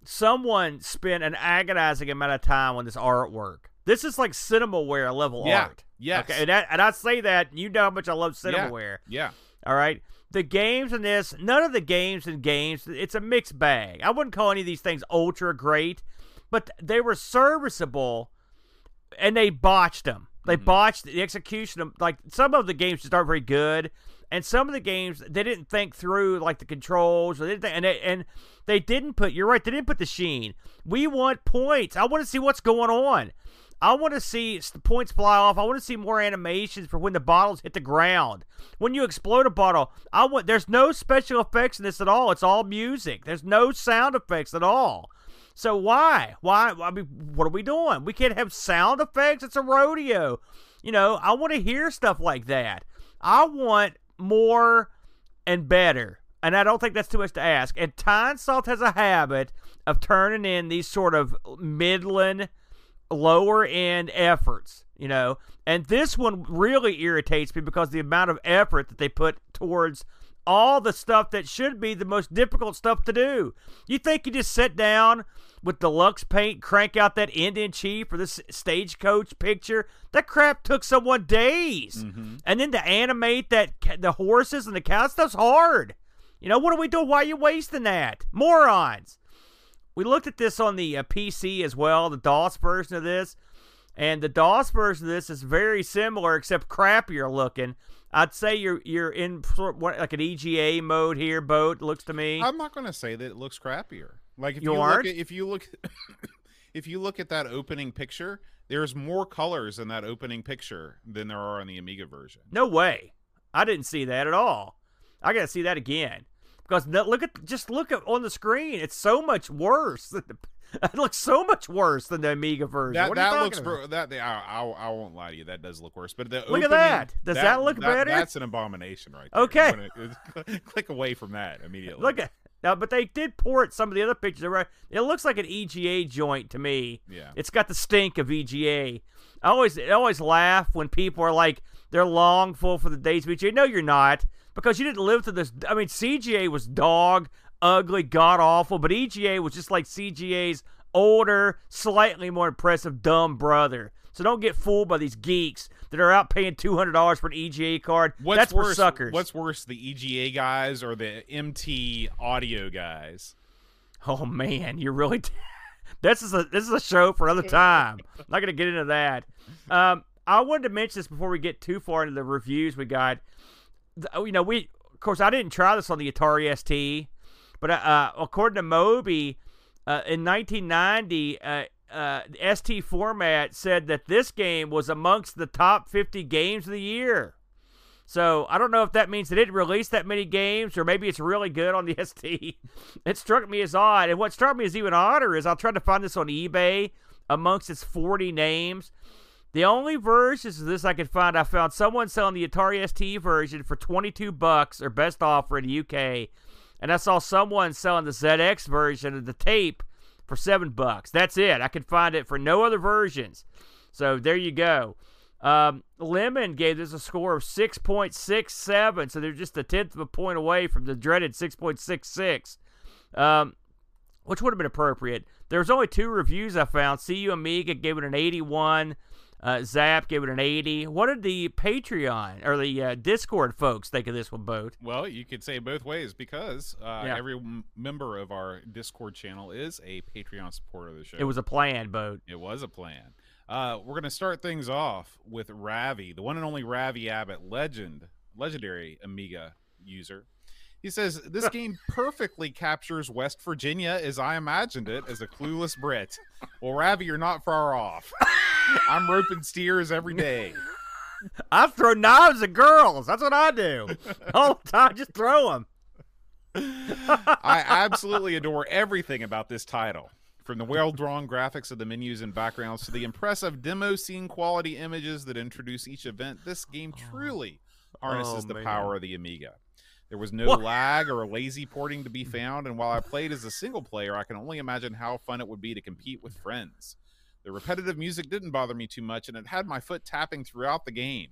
someone spent an agonizing amount of time on this artwork. This is like Cinemaware level yeah. art. Yes. Okay, and, that, and I say that you know how much I love Cinemaware. Yeah. yeah. All right the games in this, none of the games in games, it's a mixed bag. I wouldn't call any of these things ultra great, but they were serviceable, and they botched them. They mm-hmm. botched the execution of like some of the games just aren't very good, and some of the games they didn't think through like the controls, or they didn't, and they, and they didn't put. You're right, they didn't put the sheen. We want points. I want to see what's going on. I want to see the points fly off. I want to see more animations for when the bottles hit the ground. When you explode a bottle, I want there's no special effects in this at all. It's all music. There's no sound effects at all. So why? Why? I mean, what are we doing? We can't have sound effects. It's a rodeo. You know, I want to hear stuff like that. I want more and better. And I don't think that's too much to ask. And Salt has a habit of turning in these sort of Midland lower end efforts, you know. And this one really irritates me because the amount of effort that they put towards all the stuff that should be the most difficult stuff to do. You think you just sit down with deluxe paint, crank out that Indian chief or this stagecoach picture? That crap took someone days. Mm-hmm. And then to animate that the horses and the cows, stuff's hard. You know, what are we doing? Why are you wasting that? Morons we looked at this on the uh, PC as well, the DOS version of this, and the DOS version of this is very similar except crappier looking. I'd say you're you're in sort of like an EGA mode here. Boat looks to me. I'm not going to say that it looks crappier. Like if you, you aren't? look at, if you look if you look at that opening picture, there's more colors in that opening picture than there are in the Amiga version. No way. I didn't see that at all. I got to see that again. Because look at just look at on the screen, it's so much worse. It looks so much worse than the Amiga version. That, that looks about? that I, I, I won't lie to you. That does look worse. But the look opening, at that. Does that, that look that, better? That's an abomination, right? There. Okay. To, click away from that immediately. Look at now, but they did port some of the other pictures. Right, It looks like an EGA joint to me. Yeah. It's got the stink of EGA. I always I always laugh when people are like they're longful for the days of EGA. No, you're not because you didn't live through this. I mean, CGA was dog, ugly, god awful, but EGA was just like CGA's older, slightly more impressive dumb brother. So don't get fooled by these geeks that are out paying two hundred dollars for an EGA card. What's That's worse, for suckers. What's worse, the EGA guys or the MT audio guys? Oh man, you're really. T- this is a this is a show for another time. I'm not gonna get into that. Um, I wanted to mention this before we get too far into the reviews we got. Oh, you know, we of course I didn't try this on the Atari ST, but uh, uh according to Moby, uh, in 1990, uh, uh, ST Format said that this game was amongst the top 50 games of the year. So I don't know if that means they didn't release that many games, or maybe it's really good on the ST. it struck me as odd, and what struck me as even odder is I tried to find this on eBay amongst its 40 names. The only versions of this I could find, I found someone selling the Atari ST version for 22 bucks or best offer in the UK, and I saw someone selling the ZX version of the tape for seven bucks. That's it. I could find it for no other versions. So there you go. Um, Lemon gave this a score of 6.67, so they're just a tenth of a point away from the dreaded 6.66, um, which would have been appropriate. There's only two reviews I found. CU Amiga gave it an 81. Uh, Zap gave it an 80. What did the Patreon or the uh, Discord folks think of this one, Boat? Well, you could say both ways because uh, Yeah. every m- member of our Discord channel is a Patreon supporter of the show. It was a plan, Boat. It was a plan. Uh, we're going to start things off with Ravi, the one and only Ravi Abbott, legend, legendary Amiga user. He says this game perfectly captures West Virginia as I imagined it as a clueless Brit. Well, Ravi, you're not far off. I'm roping steers every day. I throw knives at girls. That's what I do. All the time, just throw them. I absolutely adore everything about this title. From the well drawn graphics of the menus and backgrounds to the impressive demo scene quality images that introduce each event, this game oh. truly harnesses Oh, the power of the Amiga. There was no What? lag or lazy porting to be mm. found, and while I played as a single player, I can only imagine how fun it would be to compete with friends. The repetitive music didn't bother me too much, and it had my foot tapping throughout the game.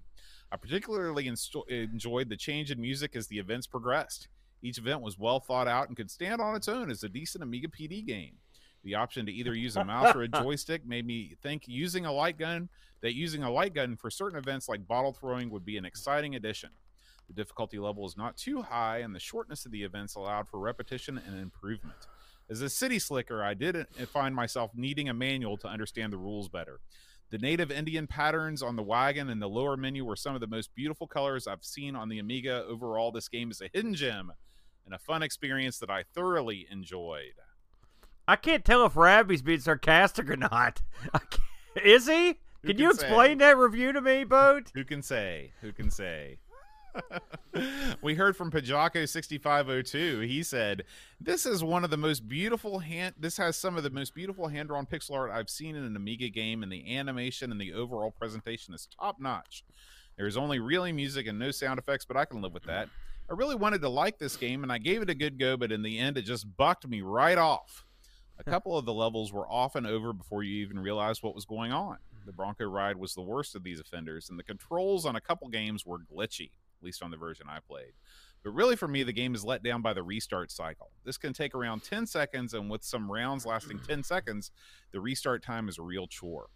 I particularly insto- enjoyed the change in music as the events progressed. Each event was well thought out and could stand on its own as a decent Amiga PD game. The option to either use a mouse or a joystick made me think using a light gun that using a light gun for certain events like bottle throwing would be an exciting addition. The difficulty level is not too high, and the shortness of the events allowed for repetition and improvement. As a city slicker, I did eh, find myself needing a manual to understand the rules better. The native Indian patterns on the wagon and the lower menu were some of the most beautiful colors I've seen on the Amiga. Overall, this game is a hidden gem and a fun experience that I thoroughly enjoyed. I can't tell if Ravi's being sarcastic or not. Is he? Can can you say? explain that review to me, Boat? Who can say? Who can say? we heard from Pajako 6502. He said, "This is one of the most beautiful hand this has some of the most beautiful hand-drawn pixel art I've seen in an Amiga game and the animation and the overall presentation is top-notch. There's only really music and no sound effects, but I can live with that. I really wanted to like this game and I gave it a good go, but in the end it just bucked me right off. A couple of the levels were often over before you even realized what was going on. The Bronco ride was the worst of these offenders, and the controls on a couple games were glitchy, at least on the version I played. But really, for me, the game is let down by the restart cycle. This can take around 10 seconds, and with some rounds lasting 10 seconds, the restart time is a real chore.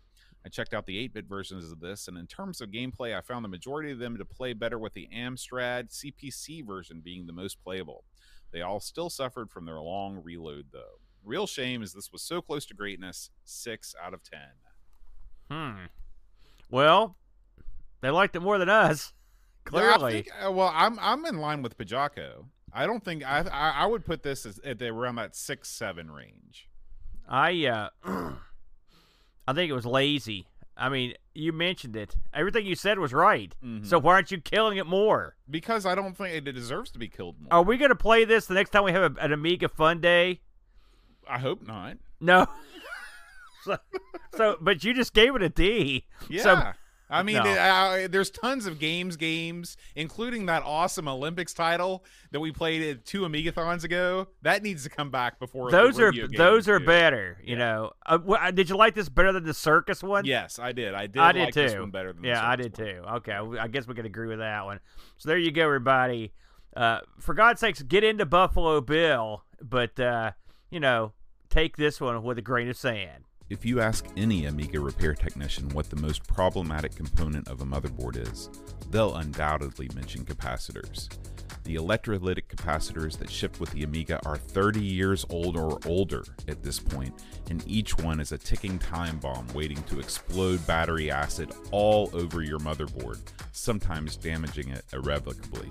I checked out the 8 bit versions of this, and in terms of gameplay, I found the majority of them to play better with the Amstrad CPC version being the most playable. They all still suffered from their long reload, though. Real shame is this was so close to greatness. 6 out of 10. Hmm. Well, they liked it more than us. Yeah, I Clearly. think- uh, well, I'm I'm in line with Pajako. I don't think I I, I would put this as at the, around that six seven range. I uh I think it was lazy. I mean, you mentioned it. Everything you said was right. Mhm. So why aren't you killing it more? because I don't think it deserves to be killed more. Are we going to play this the next time we have a, an Amiga Fun Day? I hope not. No. so, so, but you just gave it a D. Yeah. So- I mean, No. there's tons of games, games, including that awesome Olympics title that we played at two Amigathons ago. That needs to come back before those are those are do. better. You Yeah. know. Uh, uh, did you like this better than the circus one? Yes, I did. I did. I did like this too. one better than the Yeah, I did one. too. Okay, I guess we can agree with that one. So there you go, everybody. Uh, for God's sakes, get into Buffalo Bill, but uh, you know, take this one with a grain of sand. If you ask any Amiga repair technician what the most problematic component of a motherboard is, they'll undoubtedly mention capacitors. The electrolytic capacitors that shipped with the Amiga are 30 years old or older at this point, and each one is a ticking time bomb waiting to explode battery acid all over your motherboard, sometimes damaging it irrevocably.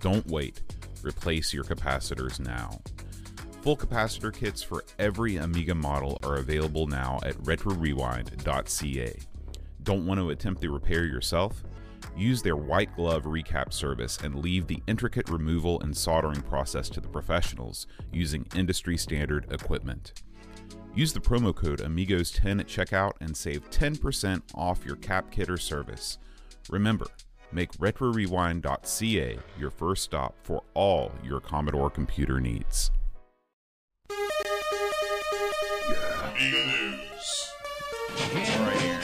Don't wait. Replace your capacitors now. Full capacitor kits for every Amiga model are available now at retrorewind.ca. Don't want to attempt the repair yourself? Use their white glove recap service and leave the intricate removal and soldering process to the professionals using industry standard equipment. Use the promo code Amigos10 at checkout and save 10% off your cap kit or service. Remember, make RetroRewind.ca your first stop for all your Commodore computer needs. Amiga News. Right here.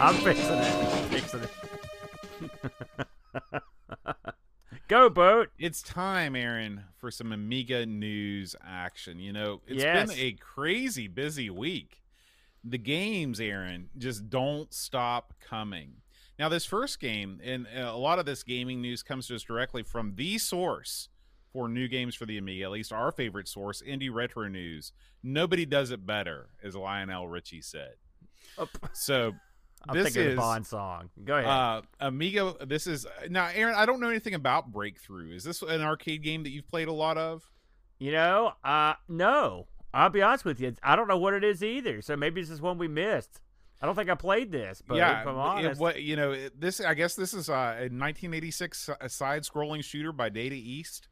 I'm fixing it. Fixing it. Go boat. It's time, Aaron, for some Amiga news action. You know, it's Yes. been a crazy busy week. The games, Aaron, just don't stop coming. Now, this first game, and a lot of this gaming news comes to us directly from the source for new games for the Amiga, at least our favorite source, Indie Retro News. Nobody does it better, as Lionel Richie said. Up. So, I'm this thinking is Bond song. Go ahead. uh, Amiga. This is now, Aaron. I don't know anything about Break Thru. Is this an arcade game that you've played a lot of? you know, uh, no. I'll be honest with you. I don't know what it is either. So maybe this is one we missed. I don't think I played this, but yeah, if I'm it- what you know, it- this I guess this is uh, a 1986 side-scrolling shooter by Data East,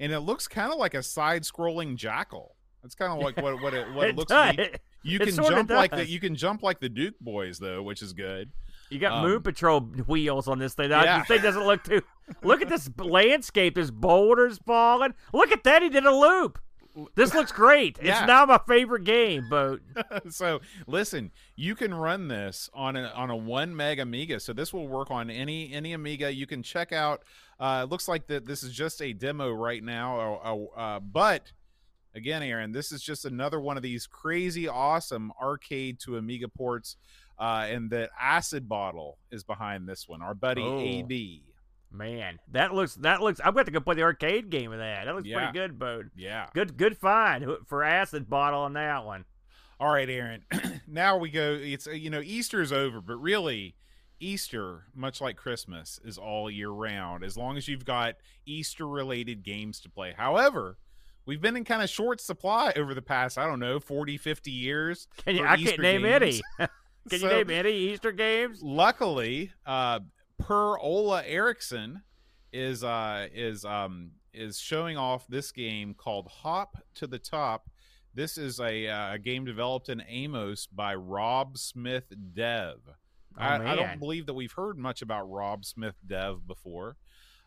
and it looks kind of like a side-scrolling Jackal. That's kind of like what what it what it, it looks does. like. You It can jump like the you can jump like the Duke Boys though, which is good. You got Um, Moon Patrol wheels on this thing. Yeah. This thing doesn't look too. Look at this landscape. There's boulders falling. Look at that. He did a loop. This looks great. Yeah. It's now my favorite game, Boat. so listen, you can run this on a on a one meg Amiga. So this will work on any any Amiga. You can check out. Uh, it looks like that this is just a demo right now, uh, uh, but again, Aaron, this is just another one of these crazy awesome arcade to Amiga ports. Uh, and that AcidBottle is behind this one. Our buddy Oh. AB. Man, that looks. That looks. I'm going to go play the arcade game of that. That looks Yeah. pretty good, Boat. Yeah. Good, good find for AcidBottle on that one. All right, Aaron. now we go. It's uh, you know Easter is over, but really, Easter, much like Christmas, is all year round. As long as you've got Easter-related games to play. However, we've been in kind of short supply over the past I don't know 40, 50 years. Can you, I Easter can't name games. any. Can So- you name any Easter games? Luckily, uh, Per Ola Eriksson is uh, is um, is showing off this game called Hop to the Top. This is a, uh, a game developed in Amos by Rob Smith Dev. Oh, I, I don't believe that we've heard much about Rob Smith Dev before,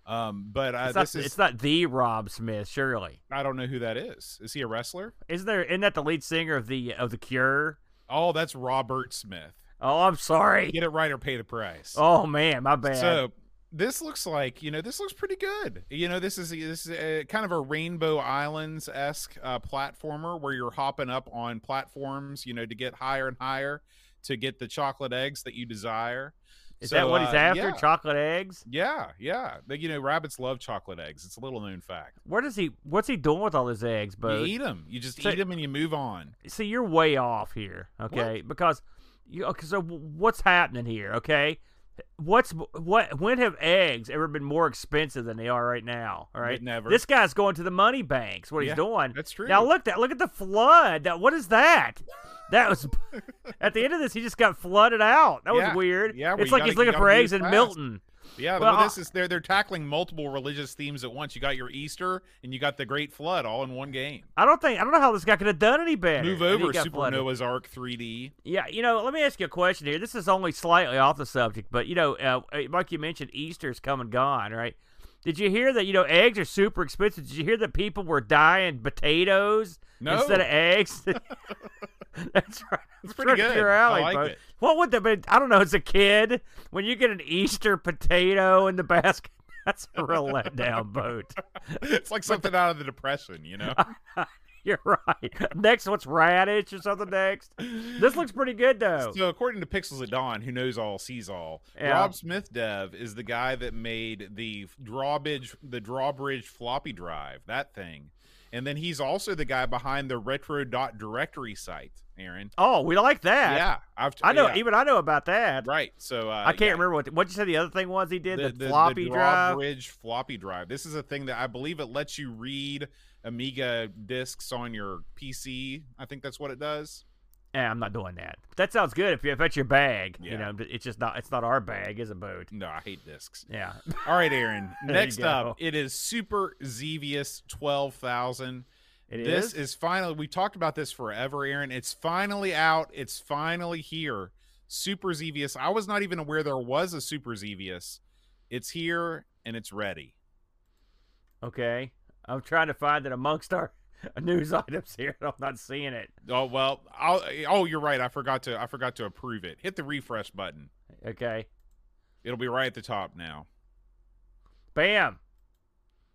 um, but uh, It's not, this is it's not the Rob Smith, surely. I don't know who that is. Is he a wrestler? Isn't there? Isn't that the lead singer of the of the Cure? Oh, that's Robert Smith. Oh, I'm sorry. Get it right or pay the price. Oh man, my bad. So this looks like you know this looks pretty good. You know this is this is a, kind of a Rainbow Islands esque uh, platformer where you're hopping up on platforms, you know, to get higher and higher to get the chocolate eggs that you desire. Is So, that what he's uh, after? Yeah, Chocolate eggs? yeah, yeah. But, you know, rabbits love chocolate eggs. It's a little known fact. Where does he? What's he doing with all his eggs, But You eat them. You just So- eat them and you move on. See, you're way off here, okay? Because you okay, so what's happening here, okay? What's what? When have eggs ever been more expensive than they are right now? All right, Never. This guy's going to the money banks. What Yeah, he's doing? That's true. Now look that look at the flood. That what is that? That was at the end of this. He just got flooded out. That Yeah, was weird. yeah, it's like he's looking for eggs in. Milton. Yeah, Well, well, this is they're they're tackling multiple religious themes at once. You got your Easter and you got the Great Flood all in one game. I don't think I don't know how this guy could have done any better. Move over, Super flooded. Noah's Ark 3D. Yeah, you know, let me ask you a question here. This is only slightly off the subject, but you know, uh, like you mentioned, Easter's come and gone, right? Did you hear that? You know, eggs are super expensive. Did you hear that people were dying potatoes No. instead of eggs? That's right. It's pretty up good. Your I like it. What would the? be- I don't know. As a kid, when you get an Easter potato in the basket, that's a real letdown, boat. it's like something out of the Depression, you know? You're right. Next, what's radish or something next? This looks pretty good though. So, according to Pixels at Dawn, who knows all, sees all, Yeah. Rob Smith Dev is the guy that made the drawbridge, the drawbridge floppy drive, that thing, and then he's also the guy behind the retro dot directory site. Aaron, Oh, we like that. yeah, I've I know. yeah, even I know about that. right. So uh, I can't yeah. remember what what you said. The other thing was he did the, the, the floppy drive. drawbridge floppy drive. This is a thing that I believe it lets you read Amiga discs on your PC. I think that's what it does. Yeah, I'm not doing that. But that sounds good if, you, if that's your bag. You know, it's just not. It's not our bag, is a boat. No, I hate discs. Yeah. All right, Aaron. Next up, it is Super Xevious 12,000. It this is. is finally we talked about this forever, Aaron. It's finally out. It's finally here. Super Xevious. I was not even aware there was a Super Xevious. It's here and it's ready. Okay. I'm trying to find it amongst our news items here. and I'm not seeing it. Oh well, I'll, oh you're right. I forgot to I forgot to approve it. Hit the refresh button. Okay. It'll be right at the top now. Bam.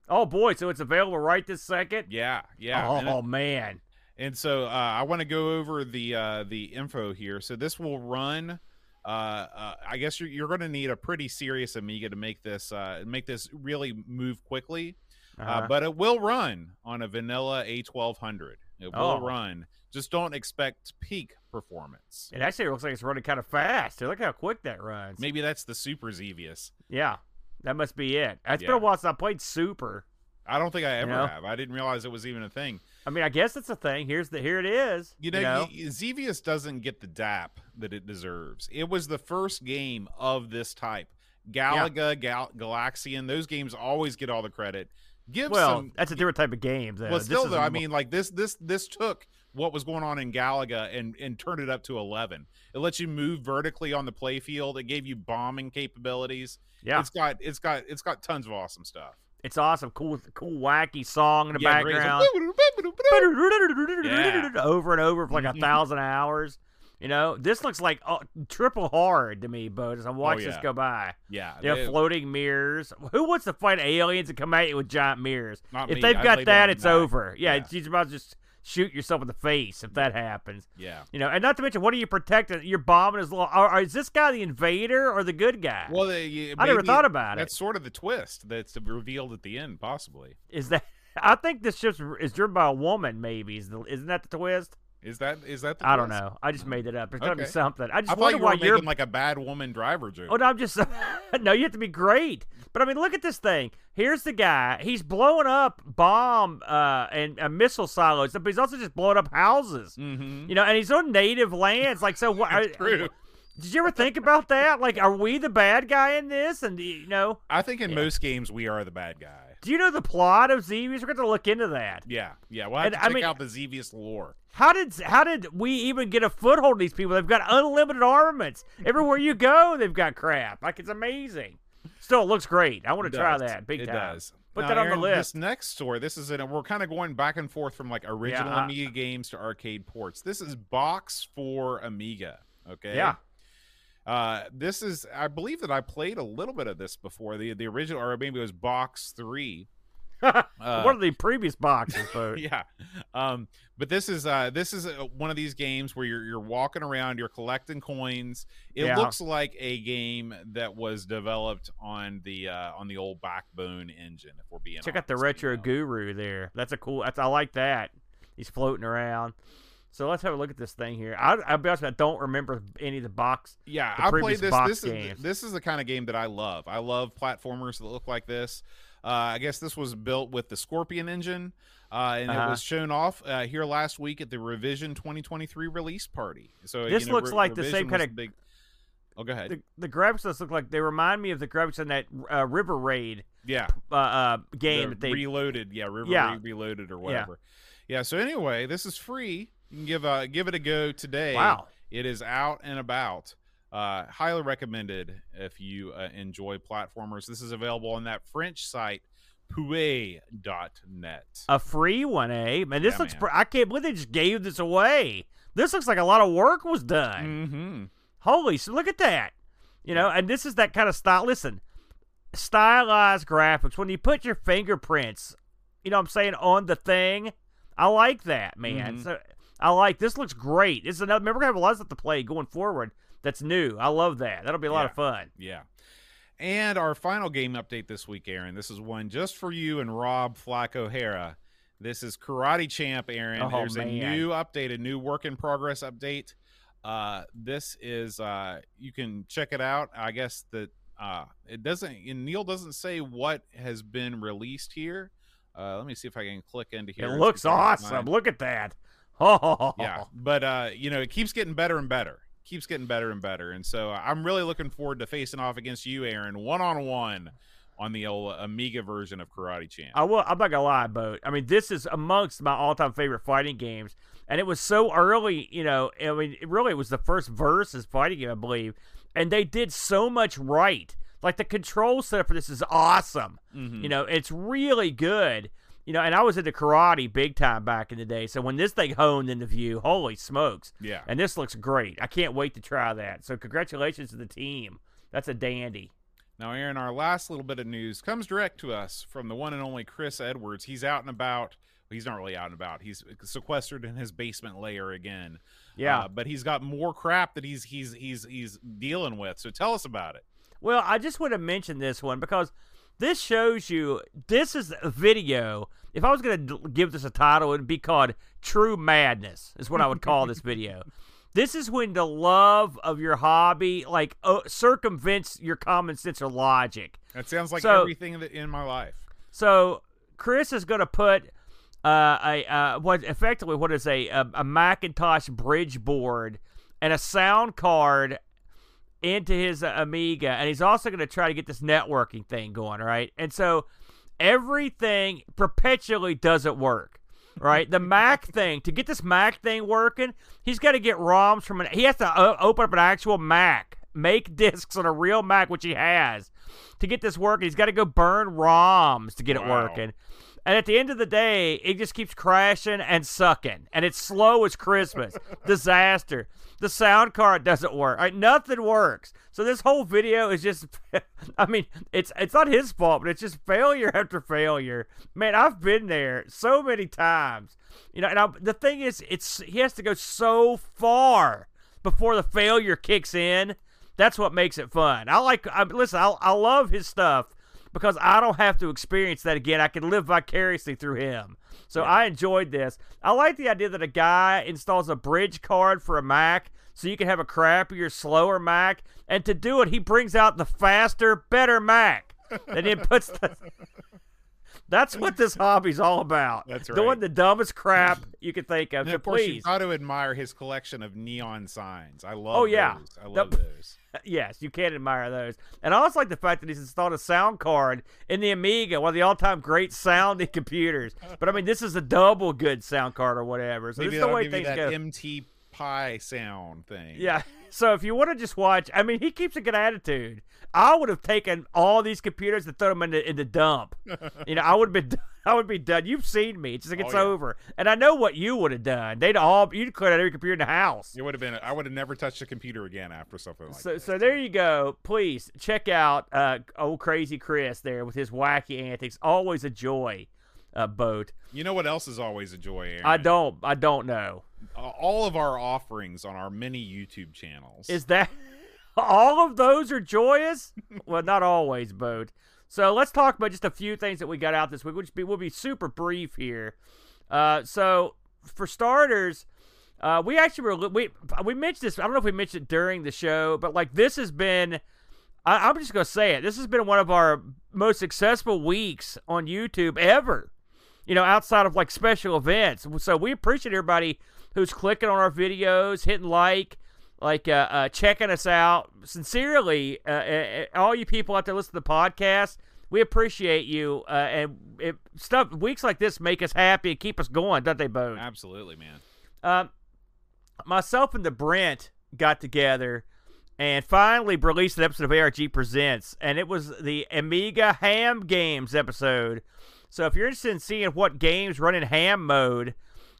Oh boy, so it's available right this second. Yeah, yeah. and it- Oh man. And so uh, I want to go over the uh, the info here. So this will run. Uh, uh, I guess you're, you're going to need a pretty serious Amiga to make this uh, make this really move quickly. Uh Uh-huh. but it will run on a vanilla A1200. It will Oh. run. Just don't expect peak performance. it actually looks like it's running kind of fast. Look how quick that runs. Maybe that's the Super Xevious. Yeah. That must be it. It's been Yeah. a while since I played Super. I don't think I ever know? have. I didn't realize it was even a thing. I mean, I guess it's a thing. Here's the here it is. You know, y- y- Xevious doesn't get the DAP that it deserves. It was the first game of this type. Galaga, Gal- Galaxian, those games always get all the credit. Give well, some. that's a different type of game. Though. well, still though, I mean, like this, this, this took what was going on in Galaga and and turned it up to eleven. It lets you move vertically on the playfield. It gave you bombing capabilities. yeah, It's got, it's got, it's got tons of awesome stuff. it's awesome. Cool, cool, wacky song in the Yeah. Background. like- Yeah. over and over for like a thousand hours. You know, this looks like uh, triple hard to me, Bo. As I'm watching this Oh, yeah. go by. yeah, You know, floating mirrors. Who wants to fight aliens and come at you with giant mirrors? Not if me. they've I'd got that, it's die. over. Yeah, Yeah. you're about to just shoot yourself in the face if that happens. yeah. You know, and not to mention, what are you protecting? You're bombing his little. Or, or is this guy the invader or the good guy? Well, they, you- I never thought about That's it. That's sort of the twist that's revealed at the end, possibly. Is that? I think this ship is driven by a woman. Maybe is the, isn't that the twist? Is that is that? The I don't know. I just made it up. There's gotta be something. I just I wonder you why were you're. making like a bad woman driver joke. Oh no, I'm just no. You have to be great. But I mean, look at this thing. Here's the guy. He's blowing up bomb uh, and uh, missile silos, but he's also just blowing up houses. mm-hmm. You know, and he's on native lands. Like, so what? True. Did you ever think about that? Like, are we the bad guy in this? And you know, I think in Yeah. most games we are the bad guy. Do you know the plot of Xevious? We're going to look into that. Yeah, yeah. We'll have And, to I check mean- out the Xevious lore. How did how did we even get a foothold in these people? They've got unlimited armaments. Everywhere you go, they've got crap. Like it's amazing. Still, it looks great. I want to try that big it time. does. Put Now, that on the list. This next story, this is in. We're kind of going back and forth from like original I- Amiga games to arcade ports. This is Box for Amiga. Okay. Yeah. Uh, this is. I believe that I played a little bit of this before. The the original, or maybe it was Box Three. Uh, One of the previous boxes, folks. yeah um but this is uh this is uh one of these games where you're you're walking around you're collecting coins it Yeah. looks like a game that was developed on the uh on the old backbone engine if we're being Check out the retro you know. guru there. That's a cool. That's I like that. He's floating around. So let's have a look at this thing here. I, I'll be honest, I don't remember any of the box. yeah the i played this box this is games. this is the kind of game that i love i love platformers that look like this uh i guess this was built with the scorpion engine uh, and it Uh-huh. was shown off uh, here last week at the Revision 2023 release party. So This you know, looks like the same kinda- big. Oh, go ahead. The, the graphics look like they remind me of the graphics in that uh, River Raid yeah, uh, uh, game the that they. reloaded yeah river Yeah. Re- reloaded or whatever yeah. so anyway this is free you can give uh give it a go today wow. it is out and about uh highly recommended if you uh, enjoy platformers this is available on that french site pouet.net A free one, eh? Man, this Yeah, looks. man. Pr- I can't believe they just gave this away. This looks like a lot of work was done. mm-hmm Holy, so look at that. You know, and this is that kind of style. Listen, stylized graphics. When you put your fingerprints, you know what I'm saying, on the thing, I like that, man. Mhm. So I like this. Looks great. This is another. Remember, we're gonna have a lot of stuff to play going forward. That's new. I love that. That'll be a lot of fun. Yeah. And our final game update this week, Aaron. This is one just for you and Rob Flack O'Hara. This is Karate Champ, Aaron. Oh, There's a new update, a new work in progress update. Uh, this is uh, you can check it out. I guess that uh, it doesn't. And Neil doesn't say what has been released here, Uh, let me see if I can click into here. It looks see if I can awesome. Look at that. Yeah, but uh, you know, it keeps getting better and better. Keeps getting better and better, and so I'm really looking forward to facing off against you, Aaron, one on one on the old Amiga version of Karate Champ. I will. I'm not gonna lie, Boat. I mean, this is amongst my all-time favorite fighting games, and it was so early. You know, I mean, it really was the first versus fighting game, I believe, and they did so much right. Like the control setup for this is awesome. Mhm. You know, it's really good. You know, and I was into karate big time back in the day. So when this thing honed into view, holy smokes! Yeah. And this looks great. I can't wait to try that. So congratulations to the team. That's a dandy. Now, Aaron, our last little bit of news comes direct to us from the one and only Chris Edwards. He's out and about. Well, he's not really out and about. He's sequestered in his basement lair again. Yeah. Uh, but he's got more crap that he's he's he's he's dealing with. So tell us about it. Well, I just want to mention this one because this shows you this is a video. If I was going to give this a title, it would be called True Madness, is what I would call this video. This is when the love of your hobby like uh, circumvents your common sense or logic. That sounds like So- everything in my life. So Chris is going to put uh, a uh, what effectively what is a, a a Macintosh bridge board and a sound card into his uh, Amiga, and he's also going to try to get this networking thing going, right? And so everything perpetually doesn't work. Right, the Mac thing to get this Mac thing working, he's got to get ROMs from an. He has to uh, open up an actual Mac, make discs on a real Mac, which he has, to get this working. He's got to go burn ROMs to get it working. And at the end of the day, it just keeps crashing and sucking. And it's slow as Christmas. Disaster. The sound card doesn't work. Right? Nothing works. So this whole video is just I mean, it's it's not his fault, but it's just failure after failure. Man, I've been there so many times. You know, and I, the thing is it's he has to go so far before the failure kicks in. That's what makes it fun. I like I listen, I I love his stuff because I don't have to experience that again. I can live vicariously through him. So I enjoyed this. I like the idea that a guy installs a bridge card for a Mac so you can have a crappier, slower Mac. And to do it, he brings out the faster, better Mac. and then puts the. That's what this hobby's all about. That's right. Doing the dumbest crap you can think of. And So of course, please. you've got to admire his collection of neon signs. I love. Oh, yeah. those. I The- love those. yes, you can admire those. And I also like the fact that he's installed a sound card in the Amiga, one of the all-time great sounding computers. But I mean, this is a double good sound card or whatever. So Maybe this is the way things that go. MT Pi sound thing. yeah. So if you want to just watch, I mean, he keeps a good attitude. I would have taken all these computers and thrown them in the in the dump. you know, I would have been, I would be done. You've seen me. It's like it's Oh, yeah. over. And I know what you would have done. They'd all you'd clear out every computer in the house. It would have been. I would have never touched a computer again after something like So, that. so there you go. Please check out uh, old crazy Chris there with his wacky antics. Always a joy, uh, boat. You know what else is always a joy, Aaron? I don't, I don't know. All of our offerings on our many YouTube channels. Is that all of those are joyous? well, not always, boat. So let's talk about just a few things that we got out this week. We'll be, we'll be super brief here. Uh, so for starters, uh, we actually were we we mentioned this. I don't know if we mentioned it during the show, but like this has been. I, I'm just gonna say it. This has been one of our most successful weeks on YouTube ever. You know, outside of like special events. So we appreciate everybody who's clicking on our videos, hitting like, like uh, uh, checking us out. Sincerely, uh, uh, all you people out there listening to the podcast, we appreciate you. Uh, and it, stuff weeks like this make us happy and keep us going, don't they, Bo? Absolutely, man. Um, myself and the Brent got together and finally released an episode of ARG Presents, and it was the Amiga Ham Games episode. So if you're interested in seeing what games run in ham mode,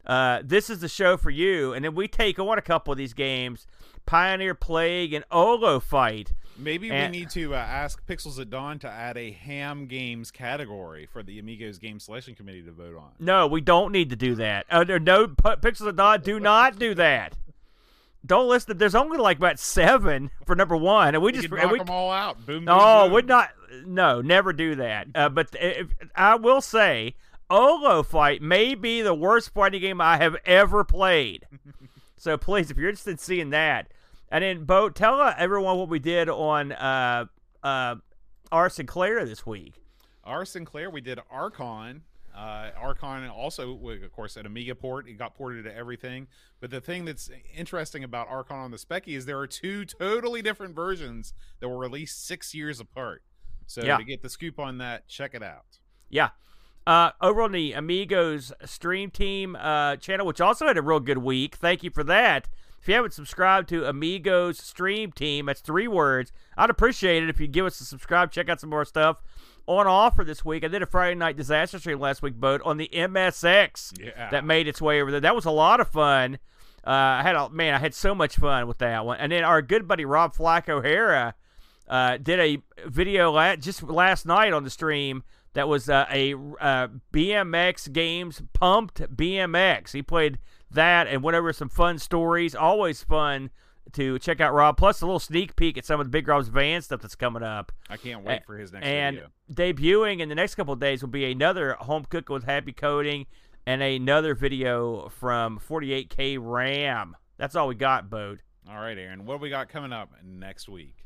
uh, this is the show for you. And then we take on a couple of these games: Pioneer Plague and Olo Fight. Maybe And- we need to uh, ask Pixels at Dawn to add a ham games category for the Amigos Game Selection Committee to vote on. No, we don't need to do that. Uh, there- no, P- Pixels at Dawn, do not do that. Don't listen. To, there's only like about seven for number one, and we We just knock we them all out. Boom. boom No, boom. would not. No, never do that. Uh, but if, I will say, Olo Fight may be the worst fighting game I have ever played. so please, if you're interested in seeing that, and then Bo, tell uh, everyone what we did on uh, uh, Our Sinclair this week. Our Sinclair, we did Archon. Uh, Archon also, of course, at Amiga port. It got ported to everything. But the thing that's interesting about Archon on the Speccy is there are two totally different versions that were released six years apart. So Yeah. to get the scoop on that, check it out. Yeah. Uh, over on the Amigos Stream Team uh, channel, which also had a real good week. Thank you for that. If you haven't subscribed to Amigos Stream Team, that's three words. I'd appreciate it if you give us a subscribe, check out some more stuff. On offer this week, I did a Friday night disaster stream last week, boat on the MSX Yeah. that made its way over there. That was a lot of fun. Uh, I had a man, I had so much fun with that one. And then our good buddy Rob Flack O'Hara uh, did a video la- just last night on the stream that was uh, a uh, BMX games pumped BMX. He played that and went over some fun stories. Always fun to check out Rob. Plus a little sneak peek at some of the Big Rob's van stuff that's coming up. I can't wait for his next and video. debuting in the next couple of days will be another home cooking with happy coding and another video from 48k ram that's all we got bode All right, Aaron. What do we got coming up next week?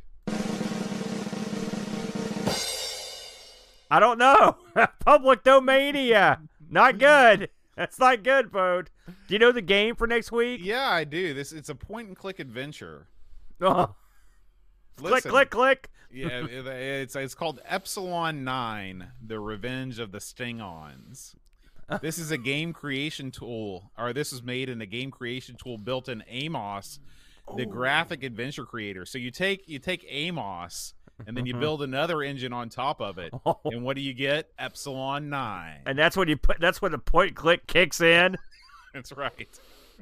I don't know. Public domania not good. That's not good bode. Do you know the game for next week? Yeah, I do. This it's a point and click adventure. oh, click Listen, click click. Yeah, it- it's it's called Epsilon Nine: The Revenge of the Sting-Ons. This is a game creation tool, or this is made in a game creation tool built in AMOS, the oh. graphic adventure creator. So you take you take AMOS, and then you build another engine on top of it, and what do you get? Epsilon Nine. and that's when you put that's when the point click kicks in That's right.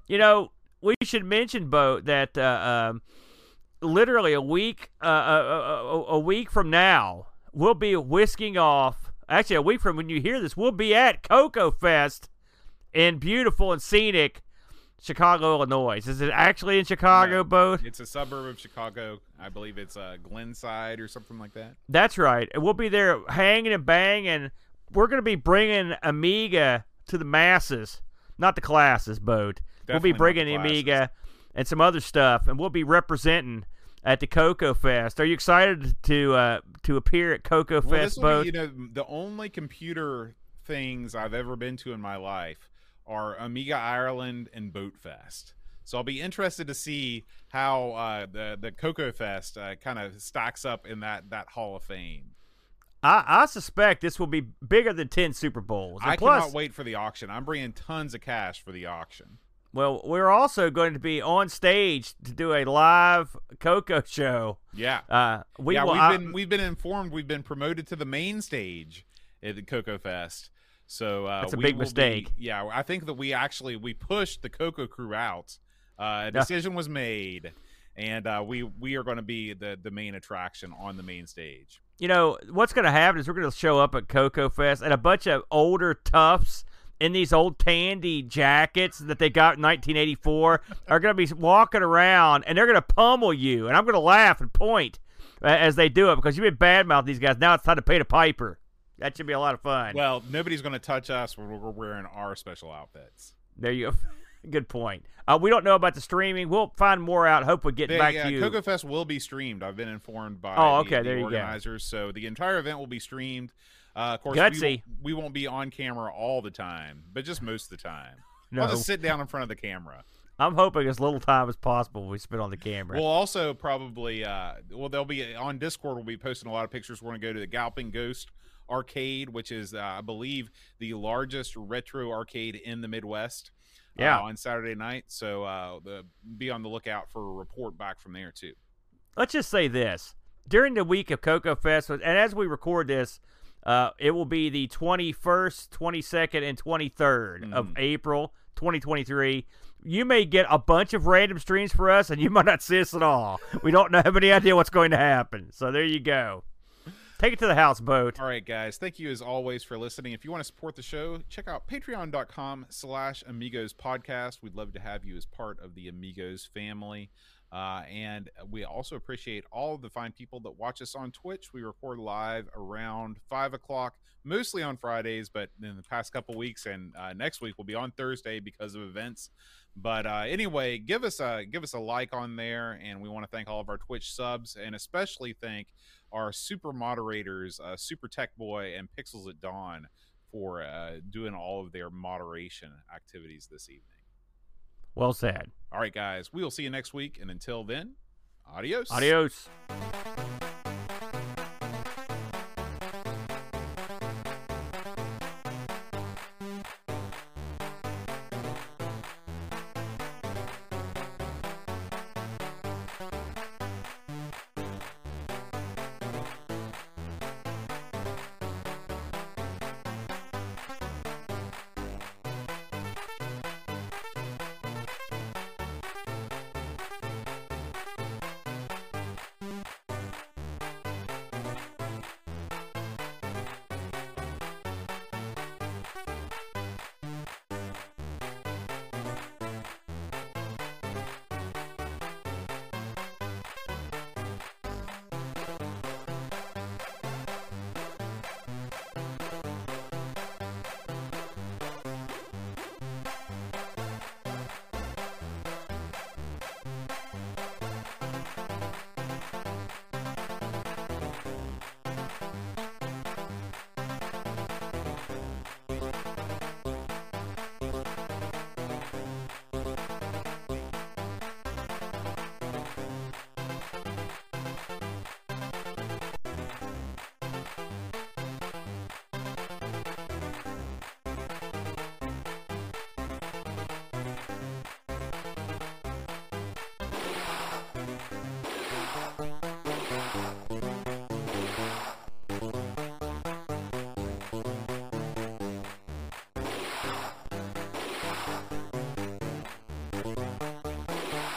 You know, we should mention, Bo, that uh, um, literally a week, uh, a, a, a week from now, we'll be whisking off. Actually, a week from when you hear this, we'll be at CoCo Fest in beautiful and scenic Chicago, Illinois. Is it actually in Chicago, No. Bo? It's a suburb of Chicago. I believe it's uh, Glenside or something like that. That's right. And we'll be there hanging and banging. We're going to be bringing Amiga to the masses, not the classes, Boat. We'll be bringing. Amiga and some other stuff, and we'll be representing at the CoCo Fest. Are you excited to uh, to appear at CoCo Well, Fest, this Boat? be, you know, the only computer things I've ever been to in my life are Amiga Ireland and Boat Fest. So I'll be interested to see how uh, the the CoCo Fest uh, kind of stacks up in that that Hall of Fame. I, I suspect this will be bigger than ten Super Bowls. And I plus, cannot wait for the auction. I'm bringing tons of cash for the auction. well, we're also going to be on stage to do a live CoCo show. Yeah, Uh, we yeah, will. we've I- been we've been informed. We've been promoted to the main stage at the CoCo Fest. So uh, That's a big will be- mistake. yeah, I think that we actually we pushed the CoCo crew out. Uh, a decision was made, and uh, we we are going to be the the main attraction on the main stage. you know what's going to happen is we're going to show up at CoCo Fest and a bunch of older toughs in these old Tandy jackets that they got in 1984 are going to be walking around and they're going to pummel you and I'm going to laugh and point uh, as they do it because you've been badmouth these guys. Now it's time to pay the piper. That should be a lot of fun. Well, nobody's going to touch us when we're wearing our special outfits. there you go. Good point. Uh, we don't know about the streaming. We'll find more out. Hope we get They- back yeah, to you. CoCo Fest will be streamed. I've been informed by Oh, the- okay, the, there you go. organizers. So the entire event will be streamed. Uh, of course, Gutsy. we, won't- we won't be on camera all the time, but just most of the time. No. I'll just sit down in front of the camera. I'm hoping as little time as possible we spend on the camera. We'll also probably, uh, well, they'll be on Discord. We'll be posting a lot of pictures. We're going to go to the Galloping Ghost Arcade, which is, uh, I believe, the largest retro arcade in the Midwest. uh, Yeah. on Saturday night. So uh, the, be on the lookout for a report back from there too. let's just say this during the week of CoCo Fest, and as we record this, uh, it will be the 21st, 22nd, and 23rd of Mhm. April 2023. You may get a bunch of random streams for us, and you might not see us at all. We don't know have any idea what's going to happen. So there you go. Take it to the houseboat. All right, guys. Thank you as always for listening. If you want to support the show, check out patreon.com slash amigos podcast. We'd love to have you as part of the Amigos family. Uh, and we also appreciate all of the fine people that watch us on Twitch. We record live around five o'clock, mostly on Fridays, but in the past couple weeks and uh, next week will be on Thursday because of events. But uh, anyway, give us a give us a like on there, and we want to thank all of our Twitch subs, and especially thank our super moderators, uh, Super Tech Boy and Pixels at Dawn, for uh, doing all of their moderation activities this evening. Well said. All right, guys, we will see you next week. And until then, adios. Adios.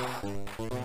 Thank you.